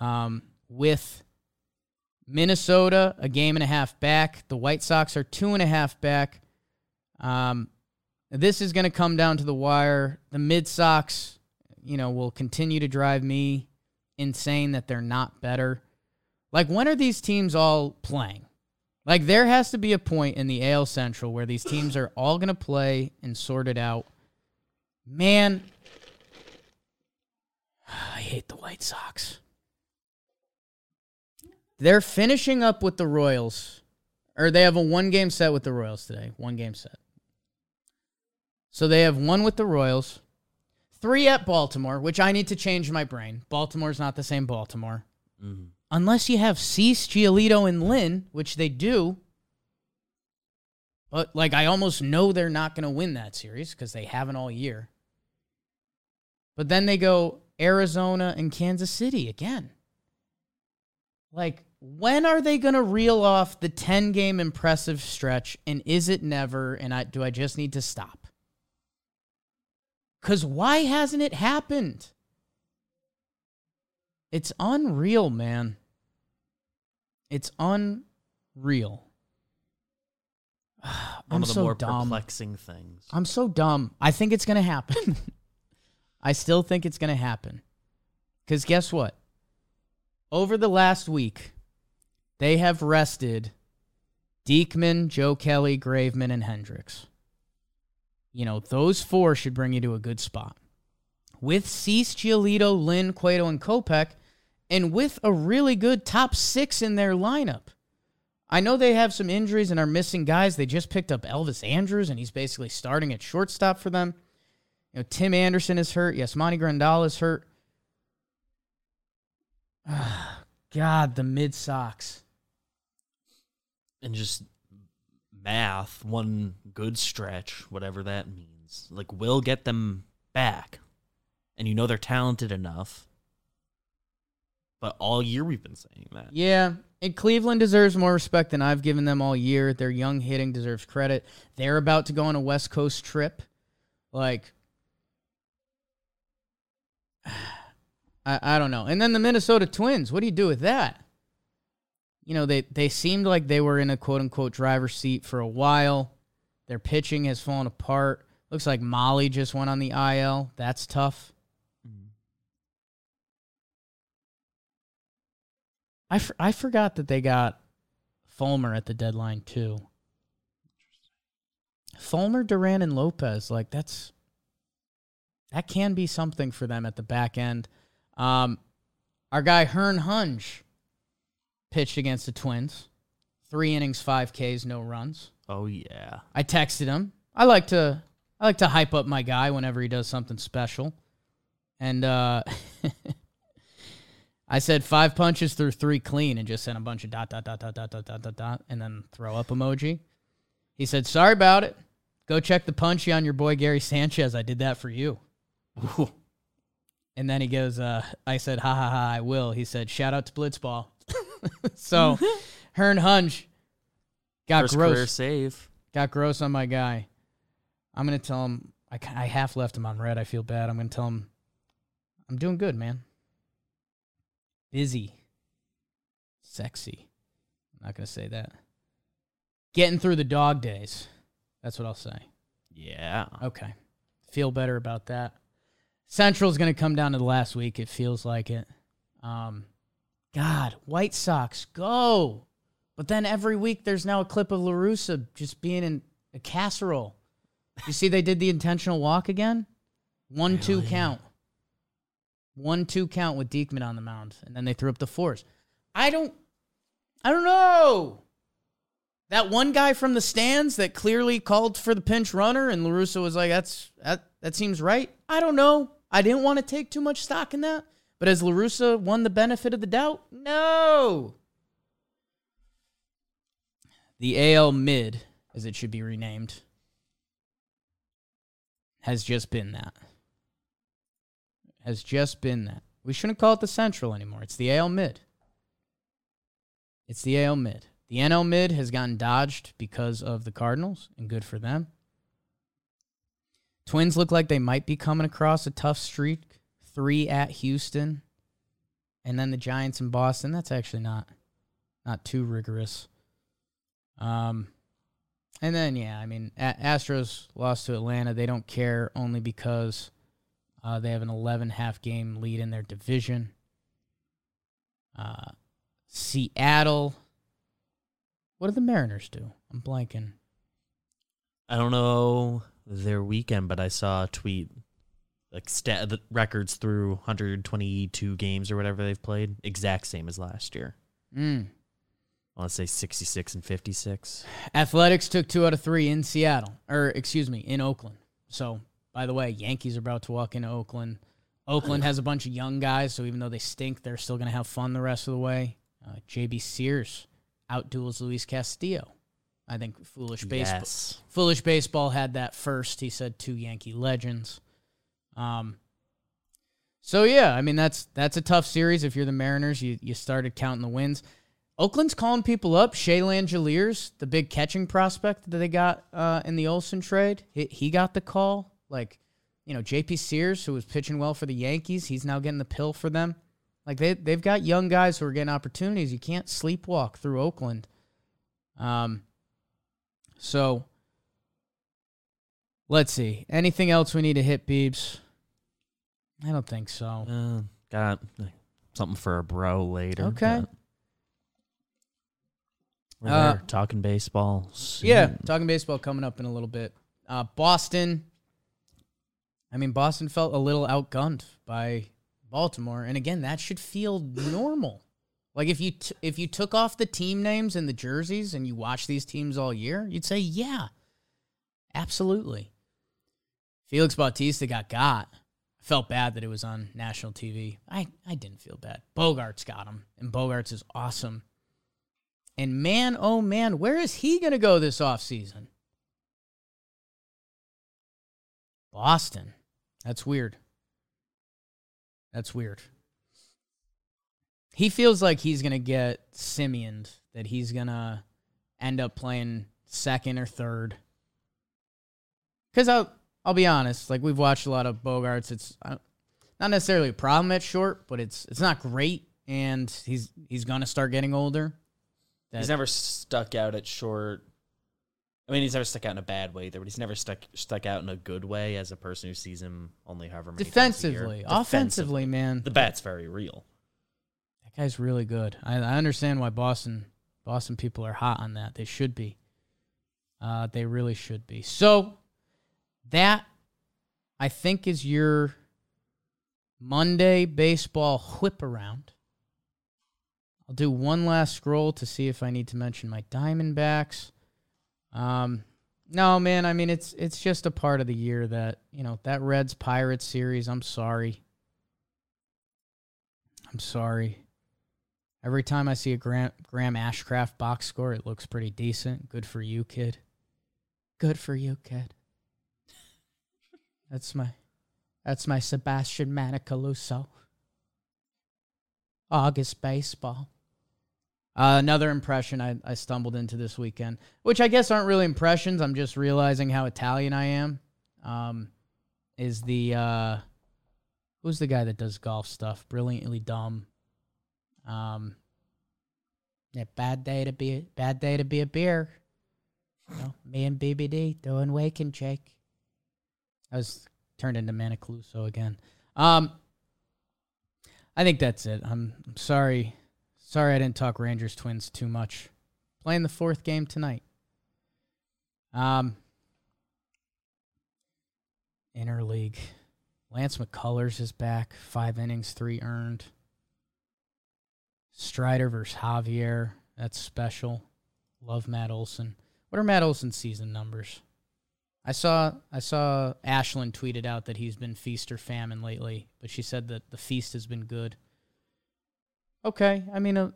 [SPEAKER 1] um, with Minnesota a game and a half back. The White Sox are two and a half back. Um, this is going to come down to the wire. The Mid Sox, you know, will continue to drive me insane that they're not better. Like, when are these teams all playing? Like, there has to be a point in the AL Central where these teams are all going to play and sort it out. Man, I hate the White Sox. They're finishing up with the Royals, or they have a one game set with the Royals today. One game set. So they have one with the Royals, three at Baltimore, which I need to change my brain. Baltimore's not the same Baltimore.
[SPEAKER 2] Mm-hmm.
[SPEAKER 1] Unless you have Cease, Giolito, and Lynn, which they do. But, like, I almost know they're not going to win that series because they haven't all year. But then they go Arizona and Kansas City again. Like, when are they going to reel off the 10 game impressive stretch? And is it never? And I, do I just need to stop? Because why hasn't it happened? It's unreal, man. It's unreal.
[SPEAKER 2] One
[SPEAKER 1] I'm
[SPEAKER 2] of the
[SPEAKER 1] so
[SPEAKER 2] more
[SPEAKER 1] dumb.
[SPEAKER 2] perplexing things.
[SPEAKER 1] I'm so dumb. I think it's going to happen. I still think it's going to happen. Because guess what? Over the last week, they have rested Diekman, Joe Kelly, Graveman, and Hendriks. You know, those four should bring you to a good spot. With Cease, Giolito, Lynn, Cueto, and Kopech, and with a really good top six in their lineup. I know they have some injuries and are missing guys. They just picked up Elvis Andrus, and he's basically starting at shortstop for them. You know, Tim Anderson is hurt. Yasmani Grandal is hurt. God, the mid socks.
[SPEAKER 2] and just math, one good stretch, whatever that means, like we'll get them back. And you know they're talented enough. But all year we've been saying that.
[SPEAKER 1] Yeah, and Cleveland deserves more respect than I've given them all year. Their young hitting deserves credit. They're about to go on a West Coast trip. Like, I, I don't know. And then the Minnesota Twins. What do you do with that? You know, they, they seemed like they were in a quote unquote driver's seat for a while. Their pitching has fallen apart. Looks like Mahle just went on the IL. That's tough. I I forgot that they got Fulmer at the deadline too. Fulmer, Duran, and Lopez, like that's that can be something for them at the back end. Um, our guy Hearn Hunge pitched against the Twins, three innings, five Ks, no runs.
[SPEAKER 2] Oh yeah.
[SPEAKER 1] I texted him. I like to I like to hype up my guy whenever he does something special. And uh I said five punches through three clean and just sent a bunch of dot dot dot dot dot dot dot dot dot and then throw up emoji. He said, Sorry about it. Go check the punchy on your boy Gary Sanchez. I did that for you. And then he goes, uh, I said, ha ha ha, I will. He said, shout out to Blitzball. so Hearn Hunge got
[SPEAKER 2] First
[SPEAKER 1] gross
[SPEAKER 2] career save.
[SPEAKER 1] got gross on my guy. I'm gonna tell him I, I half left him on red. I feel bad. I'm gonna tell him I'm doing good, man. Busy, sexy. I'm not gonna say that. Getting through the dog days. That's what I'll say.
[SPEAKER 2] Yeah.
[SPEAKER 1] Okay, feel better about that. Central's gonna come down to the last week. It feels like it. Um, God, White Sox, go! But then every week there's now a clip of LaRussa just being in a casserole. You see they did the intentional walk again? One two count. One two count with Diekman on the mound. And then they threw up the fours. I don't I don't know. That one guy from the stands that clearly called for the pinch runner and LaRussa was like, that's that that seems right. I don't know. I didn't want to take too much stock in that. But has LaRussa won the benefit of the doubt? No. The AL mid, as it should be renamed, has just been that. Has just been that. We shouldn't call it the Central anymore. It's the AL mid. It's the AL mid. The NL mid has gotten dodged because of the Cardinals, and good for them. Twins look like they might be coming across a tough streak. Three at Houston, and then the Giants in Boston. That's actually not not too rigorous. Um, and then yeah, I mean, A- Astros lost to Atlanta. They don't care only because uh, they have an 11 half game lead in their division. Uh, Seattle. What did the Mariners do? I'm blanking.
[SPEAKER 2] I don't know their weekend, but I saw a tweet like stat the records through 122 games or whatever they've played, exact same as last year.
[SPEAKER 1] Mm.
[SPEAKER 2] I want to say 66 and 56.
[SPEAKER 1] Athletics took two out of three in Seattle, or excuse me, in Oakland. So, by the way, Yankees are about to walk into Oakland. Oakland has a bunch of young guys, so even though they stink, they're still going to have fun the rest of the way. Uh, JP Sears outduels Luis Castillo. I think foolish baseball.
[SPEAKER 2] Yes.
[SPEAKER 1] Foolish baseball had that first. He said two Yankee legends. Um. So yeah, I mean that's that's a tough series. If you're the Mariners, you you started counting the wins. Oakland's calling people up. Shea Langeliers, the big catching prospect that they got uh, in the Olson trade, he, he got the call. Like, you know, J.P. Sears, who was pitching well for the Yankees, he's now getting the pill for them. Like they they've got young guys who are getting opportunities. You can't sleepwalk through Oakland. Um. So let's see. Anything else we need to hit, Beebs? I don't think so.
[SPEAKER 2] Uh, got something for a bro later.
[SPEAKER 1] Okay.
[SPEAKER 2] We're
[SPEAKER 1] Uh,
[SPEAKER 2] talking baseball. soon.
[SPEAKER 1] Yeah, talking baseball coming up in a little bit. Uh, Boston. I mean, Boston felt a little outgunned by Baltimore, and again, that should feel normal. Like if you t- if you took off the team names and the jerseys and you watch these teams all year, you'd say, yeah, absolutely. Felix Bautista got got. I felt bad that it was on national TV. I, I didn't feel bad. Bogaerts got him, and Bogaerts is awesome. And man, oh man, where is he going to go this offseason? Boston. That's weird. That's weird. He feels like he's going to get Simeoned, that he's going to end up playing second or third. Because I'll, I'll be honest, like we've watched a lot of Bogaerts. It's not necessarily a problem at short, but it's it's not great, and he's he's going to start getting older.
[SPEAKER 3] He's never stuck out at short. I mean, he's never stuck out in a bad way either, but he's never stuck stuck out in a good way as a person who sees him only however many
[SPEAKER 1] Defensively, offensively, man.
[SPEAKER 3] the bat's very real.
[SPEAKER 1] Guy's really good. I, I understand why Boston Boston people are hot on that. They should be. Uh, they really should be. So that I think is your Monday baseball whip around. I'll do one last scroll to see if I need to mention my Diamondbacks. Um, no, man. I mean, it's it's just a part of the year that you know that Reds Pirates series. I'm sorry. I'm sorry. Every time I see a Graham, Graham Ashcraft box score, it looks pretty decent. Good for you, kid. Good for you, kid. That's my that's my Sebastian Maniscalco. August baseball. Uh, another impression I, I stumbled into this weekend, which I guess aren't really impressions. I'm just realizing how Italian I am. Um, is the uh, who's the guy that does golf stuff? Brilliantly dumb. Um, yeah, bad day to be bad day to be a beer. You know, me and BBD doing Wake and Jake. I was turned into Maniscalco again. Um, I think that's it. I'm, I'm sorry, sorry I didn't talk Rangers Twins too much playing the fourth game tonight. Um, interleague. Lance McCullers is back. Five innings, three earned. Strider versus Javier. That's special. Love Matt Olson. What are Matt Olson's season numbers? I saw I saw Ashlyn tweeted out that he's been feast or famine lately, but she said that the feast has been good. Okay, I mean a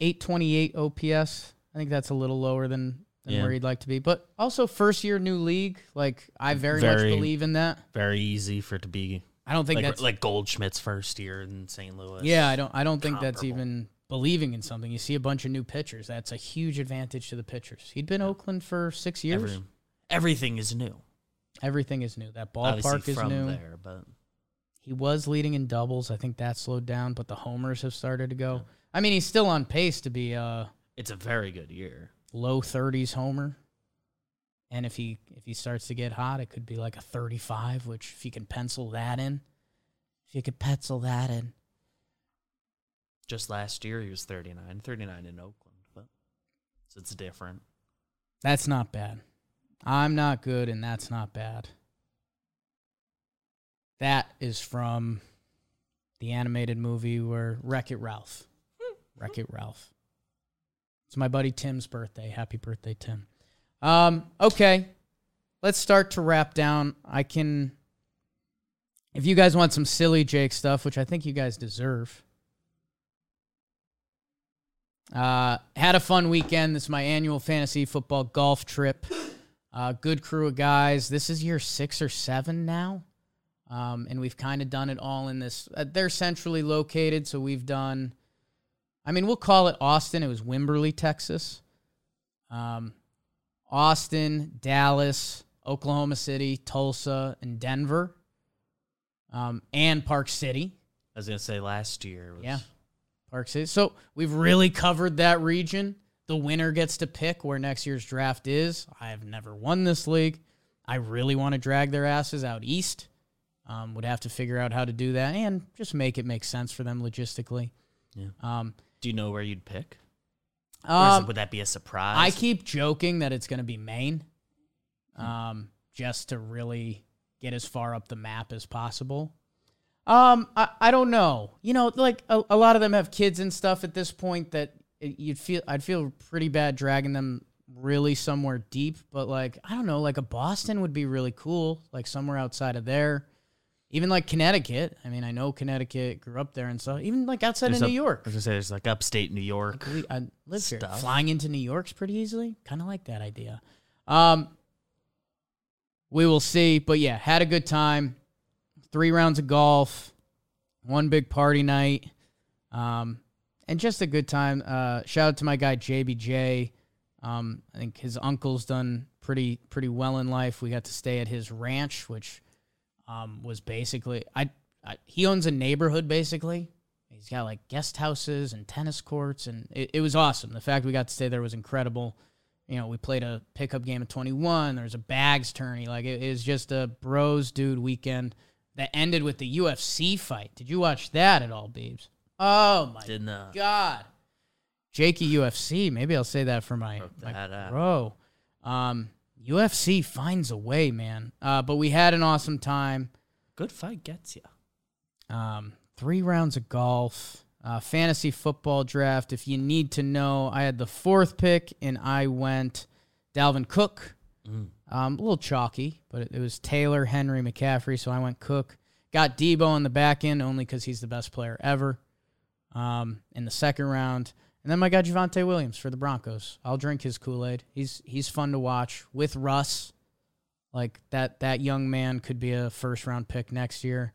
[SPEAKER 1] 828 OPS. I think that's a little lower than than
[SPEAKER 2] Yeah.
[SPEAKER 1] where he'd like to be, but also first year new league. Like I very, much believe in that.
[SPEAKER 2] Very easy for it to be
[SPEAKER 1] I don't think
[SPEAKER 2] like,
[SPEAKER 1] that's
[SPEAKER 2] like Goldschmidt's first year in St. Louis.
[SPEAKER 1] yeah. I don't I don't think that's even believing in something. You see a bunch of new pitchers. That's a huge advantage to the pitchers. He'd been Oakland for six years.
[SPEAKER 2] Every, everything is new.
[SPEAKER 1] Everything is new. That ballpark is
[SPEAKER 2] from
[SPEAKER 1] new.
[SPEAKER 2] there, but
[SPEAKER 1] He was leading in doubles. I think that slowed down, but the homers have started to go. I mean, he's still on pace to be a
[SPEAKER 2] it's a very good year.
[SPEAKER 1] low 30s homer. And if he if he starts to get hot, it could be like a 35, which if you can pencil that in, if you could pencil that in.
[SPEAKER 2] Just last year he was 39, 39 in Oakland, but so it's different.
[SPEAKER 1] That's not bad. I'm not good, and that's not bad. That is from the animated movie where Wreck It Ralph. Wreck It Ralph. It's my buddy Tim's birthday. Happy birthday, Tim. Um, okay. Let's start to wrap down. I can if you guys want some silly Jake stuff, which I think you guys deserve. Uh, had a fun weekend. This is my annual fantasy football golf trip. Uh, good crew of guys. This is year six or seven now. Um, and we've kind of done it all in this. Uh, they're centrally located, so we've done. I mean, we'll call it Austin. It was Wimberley, Texas. Um, Austin, Dallas, Oklahoma City, Tulsa, and Denver, um, and Park City.
[SPEAKER 2] I was gonna say last year was
[SPEAKER 1] Yeah. Park City. So we've really covered that region. The winner gets to pick where next year's draft is. I have never won this league. I really want to drag their asses out east. Um, would have to figure out how to do that and just make it make sense for them logistically.
[SPEAKER 2] Yeah.
[SPEAKER 1] Um,
[SPEAKER 2] Do you know where you'd pick? Is it-
[SPEAKER 1] um,
[SPEAKER 2] would that be a surprise?
[SPEAKER 1] I keep joking that it's going to be Maine, um, just to really get as far up the map as possible. Um, I, I don't know. You know, like a, a lot of them have kids and stuff at this point that you'd feel I'd feel pretty bad dragging them really somewhere deep. But like I don't know, like a Boston would be really cool, like somewhere outside of there. Even like Connecticut. I mean, I know Connecticut grew up there and stuff. Even like outside
[SPEAKER 2] There's
[SPEAKER 1] of
[SPEAKER 2] up-
[SPEAKER 1] New York.
[SPEAKER 2] I was gonna say there's like upstate New York.
[SPEAKER 1] We, I live here. Flying into New York's pretty easily. Kind of like that idea. Um, we will see, but yeah, had a good time. Three rounds of golf, one big party night, um, and just a good time. Uh, shout out to my guy JBJ. Um, I think his uncle's done pretty pretty well in life. We got to stay at his ranch, which um, was basically I, I he owns a neighborhood basically. He's got like guest houses and tennis courts, and it, it was awesome. The fact we got to stay there was incredible. You know, we played a pickup game at 21. There was a bags tourney. Like, it, it was just a bros dude weekend that ended with the UFC fight. Did you watch that at all, Beebs? Oh, my
[SPEAKER 2] Didn't uh,
[SPEAKER 1] God. Jakey UFC. Maybe I'll say that for my, my bro. Um, UFC finds a way, man. Uh, but we had an awesome time.
[SPEAKER 2] good fight gets you.
[SPEAKER 1] Um, three rounds of golf, uh, fantasy football draft. If you need to know, I had the fourth pick and I went Dalvin Cook.
[SPEAKER 2] Mm.
[SPEAKER 1] Um, a little chalky, but it, it was Taylor, Henry, McCaffrey, so I went Cook. Got Deebo on the back end only because he's the best player ever um, in the second round. And then my guy Javonte Williams for the Broncos. I'll drink his Kool Aid. He's he's fun to watch with Russ. Like that that young man could be a first round pick next year.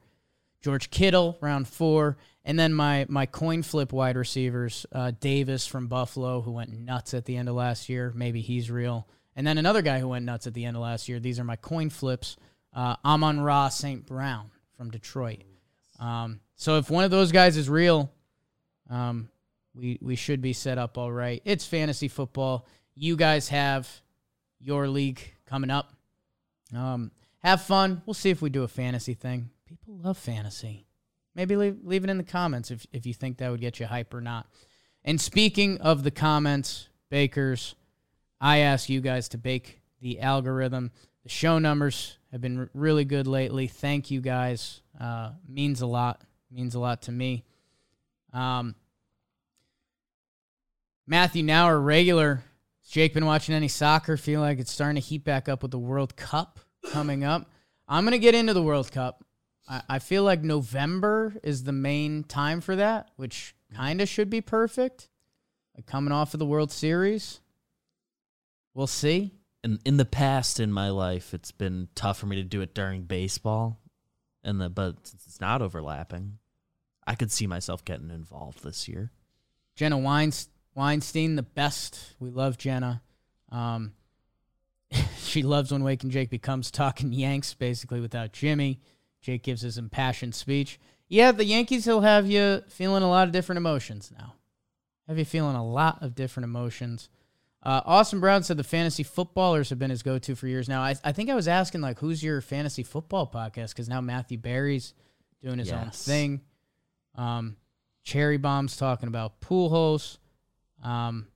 [SPEAKER 1] George Kittle, round four. And then my my coin flip wide receivers, uh, Davis from Buffalo, who went nuts at the end of last year. Maybe he's real. And then another guy who went nuts at the end of last year. These are my coin flips. Uh, Amon Ra St. Brown from Detroit. Um, so if one of those guys is real, um, we we should be set up all right. It's fantasy football. You guys have your league coming up. Um, have fun. We'll see if we do a fantasy thing. People love fantasy. Maybe leave, leave it in the comments if, if you think that would get you hype or not. And speaking of the comments, bakers. I ask you guys to bake the algorithm. The show numbers have been r- really good lately. Thank you guys. Uh, means a lot. Means a lot to me. Um, Matthew, now a regular. Has Jake been watching any soccer? Feel like it's starting to heat back up with the World Cup coming up. I'm gonna get into the World Cup. I, I feel like November is the main time for that, which kind of should be perfect. Like coming off of the World Series. We'll see.
[SPEAKER 2] in in the past in my life, it's been tough for me to do it during baseball, and the but since it's not overlapping, I could see myself getting involved this year.
[SPEAKER 1] Jenna Weins- Weinstein, the best. We love Jenna. Um, she loves when Wake and Jake becomes talking Yanks, basically without Jimmy. Jake gives his impassioned speech. Yeah, the Yankees will have you feeling a lot of different emotions now. Have you feeling a lot of different emotions. Uh, Austin Brown said the fantasy footballers have been his go-to for years now. I, I think I was asking like, who's your fantasy football podcast? Because now Matthew Berry's doing his own thing. Um, Cherry Bomb's talking about pool hosts. Um,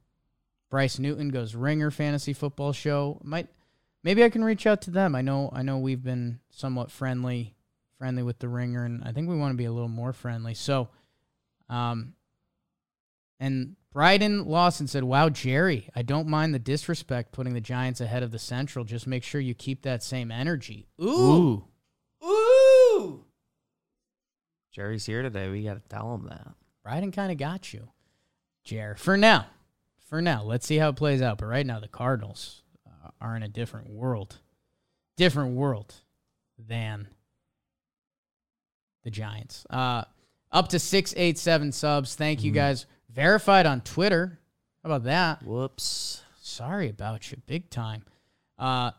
[SPEAKER 1] Bryce Newton goes Ringer Fantasy Football Show. Might maybe I can reach out to them. I know I know we've been somewhat friendly friendly with the Ringer, and I think we want to be a little more friendly. So, um, and Bryden Lawson said, "Wow, Jerry, I don't mind the disrespect putting the Giants ahead of the Central. Just make sure you keep that same energy." Ooh, ooh. ooh.
[SPEAKER 2] Jerry's here today. We got to tell him that.
[SPEAKER 1] Bryden kind of got you, Jer. For now, for now, let's see how it plays out. But right now, the Cardinals uh, are in a different world, different world than the Giants. Uh, up to six, eight, seven subs. Thank you guys. Verified on Twitter. How about that?
[SPEAKER 2] Whoops.
[SPEAKER 1] Sorry about you, big time. Uh,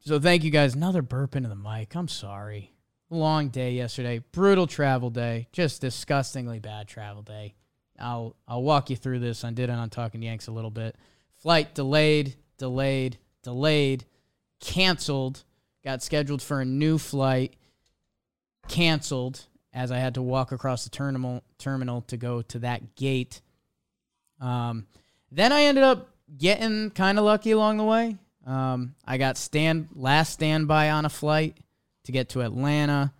[SPEAKER 1] so thank you guys. Another burp into the mic. I'm sorry. Long day yesterday. Brutal travel day. Just disgustingly bad travel day. I'll I'll walk you through this. I did it on Talking Yanks a little bit. Flight delayed, delayed, delayed, canceled. Got scheduled for a new flight. Canceled as I had to walk across the terminal terminal to go to that gate. Um, then I ended up getting kind of lucky along the way. Um, I got stand last standby on a flight to get to Atlanta,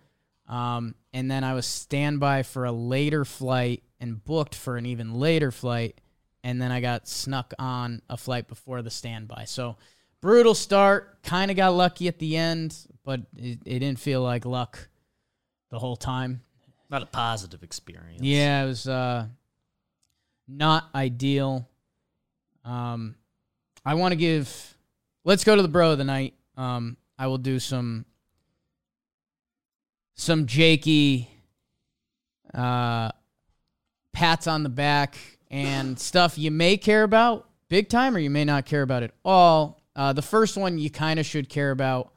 [SPEAKER 1] um, and then I was standby for a later flight and booked for an even later flight, and then I got snuck on a flight before the standby. So brutal start. Kind of got lucky at the end, but it, it didn't feel like luck the whole time.
[SPEAKER 2] Not a positive experience.
[SPEAKER 1] Yeah, it was uh, not ideal. Um, I want to give. Let's go to the bro of the night. Um, I will do some some Jakey uh, pats on the back and stuff you may care about big time or you may not care about at all. Uh, the first one you kind of should care about.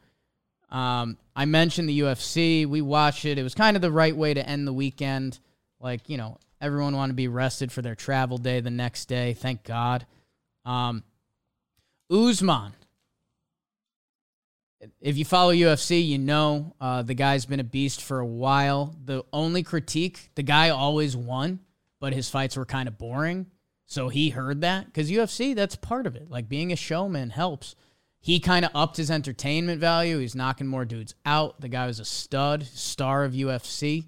[SPEAKER 1] Um, I mentioned the UFC. We watched it. It was kind of the right way to end the weekend. Like, you know, everyone wanted to be rested for their travel day the next day. Thank God. Um, Usman. If you follow UFC, you know uh, the guy's been a beast for a while. The only critique, the guy always won, but his fights were kind of boring. So he heard that because UFC, that's part of it. Like being a showman helps. He kind of upped his entertainment value. He's knocking more dudes out. The guy was a stud, star of UFC.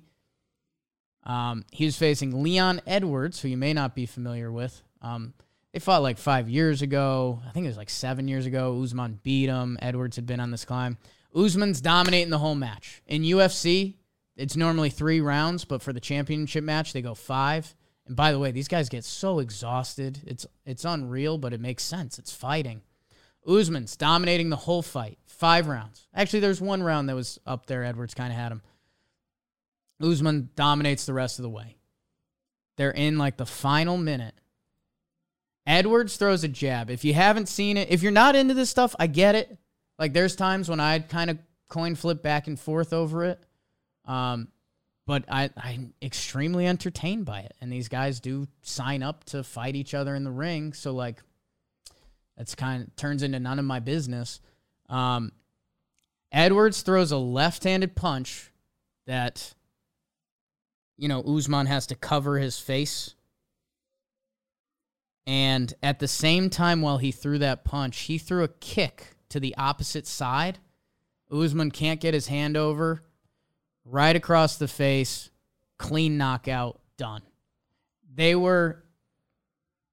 [SPEAKER 1] Um, he was facing Leon Edwards, who you may not be familiar with. Um, they fought like five years ago. I think it was like seven years ago. Usman beat him. Edwards had been on this climb. Usman's dominating the whole match. In UFC, it's normally three rounds, but for the championship match, they go five. And by the way, these guys get so exhausted. It's it's unreal, but it makes sense. It's fighting. Usman's dominating the whole fight. Five rounds. Actually, there's one round that was up there. Edwards kind of had him. Usman dominates the rest of the way. They're in like the final minute. Edwards throws a jab. If you haven't seen it, if you're not into this stuff, I get it. Like there's times when I kind of coin flip back and forth over it. Um, but I, I'm extremely entertained by it. And these guys do sign up to fight each other in the ring. So like that's kind of turns into none of my business. Um, Edwards throws a left-handed punch that you know Usman has to cover his face. And at the same time, while he threw that punch, he threw a kick to the opposite side. Usman can't get his hand over. Right across the face. Clean knockout. Done. They were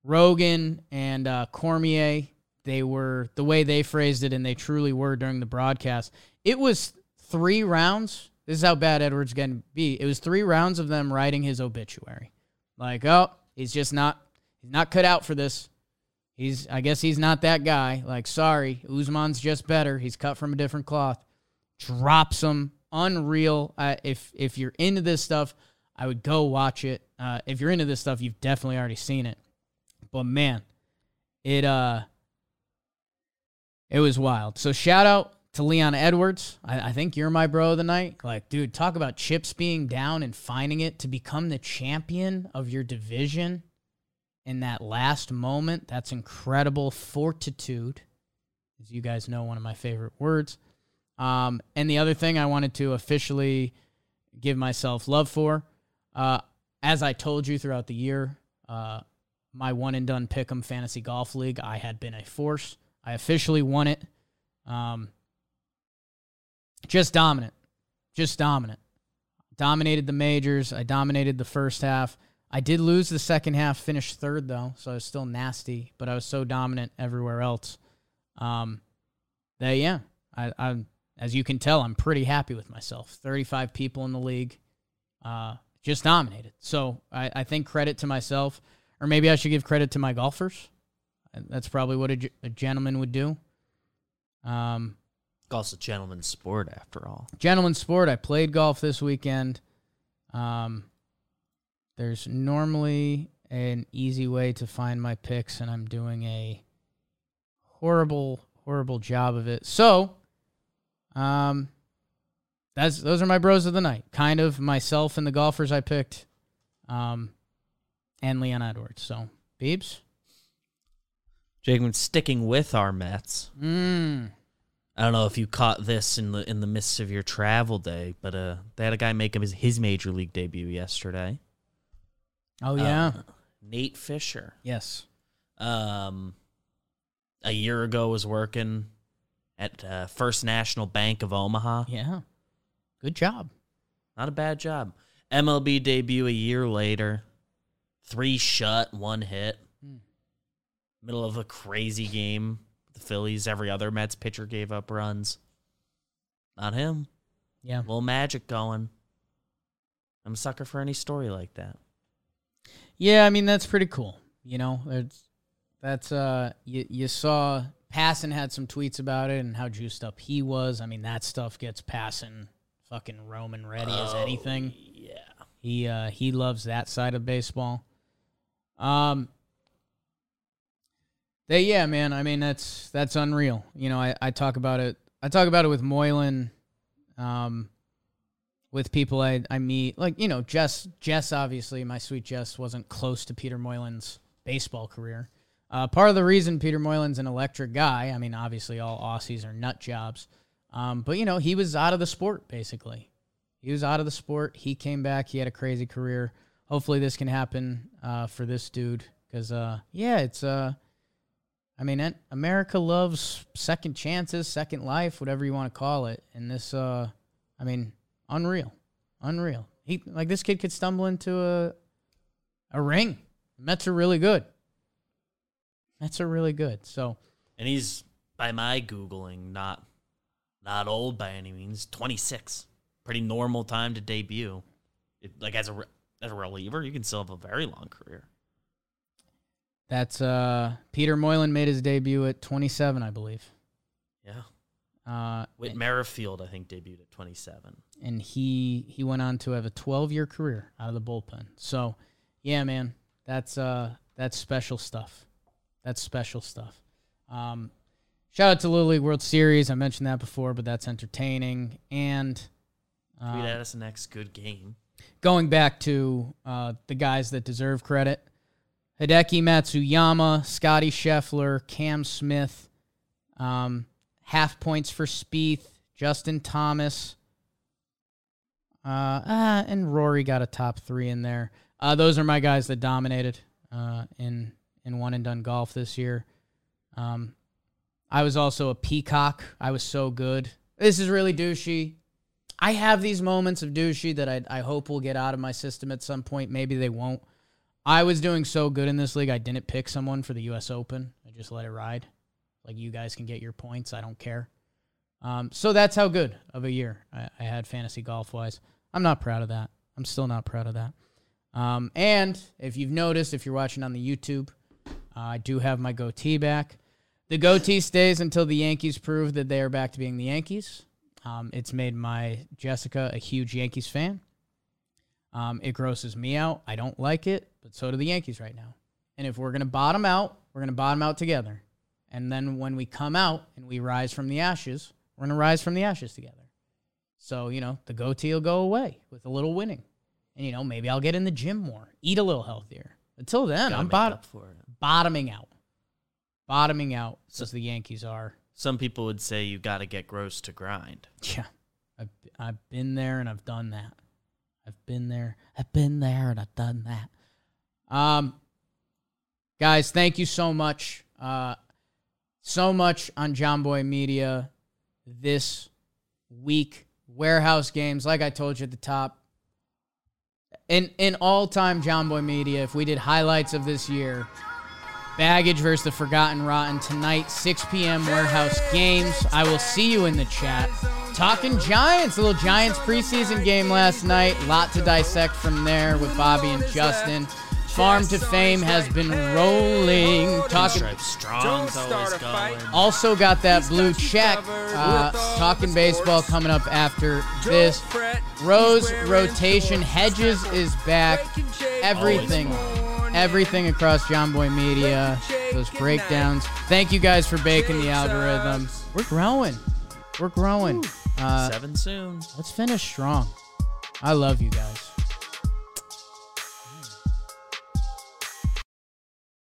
[SPEAKER 1] Rogan and uh, Cormier. They were the way they phrased it, and they truly were during the broadcast. It was three rounds. This is how bad Edwards going to be. It was three rounds of them writing his obituary. Like, oh, he's just not he's not cut out for this. He's I guess he's not that guy. Like, sorry, Usman's just better. He's cut from a different cloth. Drops him. Unreal. Uh, if if you're into this stuff, I would go watch it. Uh, if you're into this stuff, you've definitely already seen it. But man, it uh it was wild. So shout out to Leon Edwards. I, I, think you're my bro of the night. Like, dude, talk about chips being down and finding it to become the champion of your division in that last moment. That's incredible fortitude. As you guys know, one of my favorite words. Um, and the other thing I wanted to officially give myself love for, uh, as I told you throughout the year, uh, my one and done pick'em fantasy golf league, I had been a force. I officially won it. Um, just dominant. Just dominant. Dominated the majors. I dominated the first half. I did lose the second half, finished third though, so I was still nasty, but I was so dominant everywhere else. Um, that yeah, I, I as you can tell, I'm pretty happy with myself. 35 people in the league, uh, just dominated. So I, I think credit to myself, or maybe I should give credit to my golfers. That's probably what a, a gentleman would do. Um,
[SPEAKER 2] golf's a gentleman's sport after all.
[SPEAKER 1] Gentleman's sport. I played golf this weekend. Um, there's normally an easy way to find my picks, and I'm doing a horrible, horrible job of it. So, um, that's those are my bros of the night. Kind of myself and the golfers I picked, um, and Leon Edwards. So, Beebs.
[SPEAKER 2] Jacob, sticking with our Mets.
[SPEAKER 1] Mm.
[SPEAKER 2] I don't know if you caught this in the in the midst of your travel day, but uh, they had a guy make his, his major league debut yesterday.
[SPEAKER 1] Oh yeah, uh,
[SPEAKER 2] Nate Fisher.
[SPEAKER 1] Yes.
[SPEAKER 2] Um, a year ago was working at uh, First National Bank of Omaha.
[SPEAKER 1] Yeah. Good job.
[SPEAKER 2] Not a bad job. MLB debut a year later. Three shut, one hit. Hmm. Middle of a crazy game the Phillies, every other Mets pitcher gave up runs. Not him.
[SPEAKER 1] Yeah. A
[SPEAKER 2] little magic going. I'm a sucker for any story like that.
[SPEAKER 1] Yeah, I mean that's pretty cool. You know, it's that's uh you you saw Passan had some tweets about it and how juiced up he was. I mean that stuff gets Passan fucking Roman ready oh, as anything.
[SPEAKER 2] Yeah.
[SPEAKER 1] He uh he loves that side of baseball. Um they, yeah, man. I mean, that's that's unreal. You know, I, I talk about it. I talk about it with Moylan, um, with people I, I meet. Like you know, Jess. Jess, obviously, my sweet Jess wasn't close to Peter Moylan's baseball career. Uh, part of the reason Peter Moylan's an electric guy. I mean, obviously, all Aussies are nut jobs. Um, but you know, he was out of the sport basically. He was out of the sport. He came back. He had a crazy career. Hopefully, this can happen uh, for this dude because, uh, yeah, it's uh I mean, America loves second chances, second life, whatever you want to call it. And this, uh, I mean, unreal, unreal. He like this kid could stumble into a a ring. Mets are really good. Mets a really good. So,
[SPEAKER 2] and he's by my googling not not old by any means. Twenty six, pretty normal time to debut. It, like as a as a reliever, you can still have a very long career.
[SPEAKER 1] That's uh, Peter Moylan made his debut at 27, I believe.
[SPEAKER 2] Yeah.
[SPEAKER 1] Uh,
[SPEAKER 2] Whit Merrifield, I think, debuted at 27.
[SPEAKER 1] And he he went on to have a 12 year career out of the bullpen. So, yeah, man, that's uh that's special stuff. That's special stuff. Um, shout out to Little League World Series. I mentioned that before, but that's entertaining. And
[SPEAKER 2] um, tweet at us the next good game.
[SPEAKER 1] Going back to uh, the guys that deserve credit. Hideki Matsuyama, Scotty Scheffler, Cam Smith, um, half points for Spieth, Justin Thomas, uh, ah, and Rory got a top three in there. Uh, those are my guys that dominated uh, in in one and done golf this year. Um, I was also a peacock. I was so good. This is really douchey. I have these moments of douchey that I, I hope will get out of my system at some point. Maybe they won't. I was doing so good in this league, I didn't pick someone for the U.S. Open. I just let it ride. Like you guys can get your points. I don't care. Um, so that's how good of a year I, I had fantasy golf wise. I'm not proud of that. I'm still not proud of that. Um, and if you've noticed, if you're watching on the YouTube, uh, I do have my goatee back. The goatee stays until the Yankees prove that they are back to being the Yankees. Um, it's made my Jessica a huge Yankees fan. Um, it grosses me out. I don't like it, but so do the Yankees right now. And if we're going to bottom out, we're going to bottom out together. And then when we come out and we rise from the ashes, we're going to rise from the ashes together. So, you know, the goatee will go away with a little winning. And, you know, maybe I'll get in the gym more, eat a little healthier. Until then, I'm bottom,
[SPEAKER 2] up for it.
[SPEAKER 1] Bottoming out. Bottoming out,
[SPEAKER 2] So-
[SPEAKER 1] as the Yankees are.
[SPEAKER 2] Some people would say you got to get gross to grind.
[SPEAKER 1] Yeah, I've I've been there and I've done that. I've been there. I've been there and I've done that. Um, guys, thank you so much. Uh, so much on John Boy Media this week. Warehouse games, like I told you at the top. In in all time John Boy Media, if we did highlights of this year, Baggage versus the Forgotten Rotten tonight, 6 p.m. Warehouse Games. I will see you in the chat. Talking Giants, a little Giants preseason game last night. Lot to dissect from there with Bobby and Justin. Farm to Fame has been rolling. Talking
[SPEAKER 2] Stripe always
[SPEAKER 4] start a fight.
[SPEAKER 2] going.
[SPEAKER 1] also got that blue check. Uh, talking baseball coming up after this. Rose rotation. Hedges is back.
[SPEAKER 4] Breaking Jake
[SPEAKER 1] Everything.
[SPEAKER 4] This morning.
[SPEAKER 1] Everything across John Boy Media. Those breakdowns. Thank you guys for baking the algorithm. We're growing. We're growing. Uh,
[SPEAKER 2] Seven soon.
[SPEAKER 1] let's finish strong. I love you guys.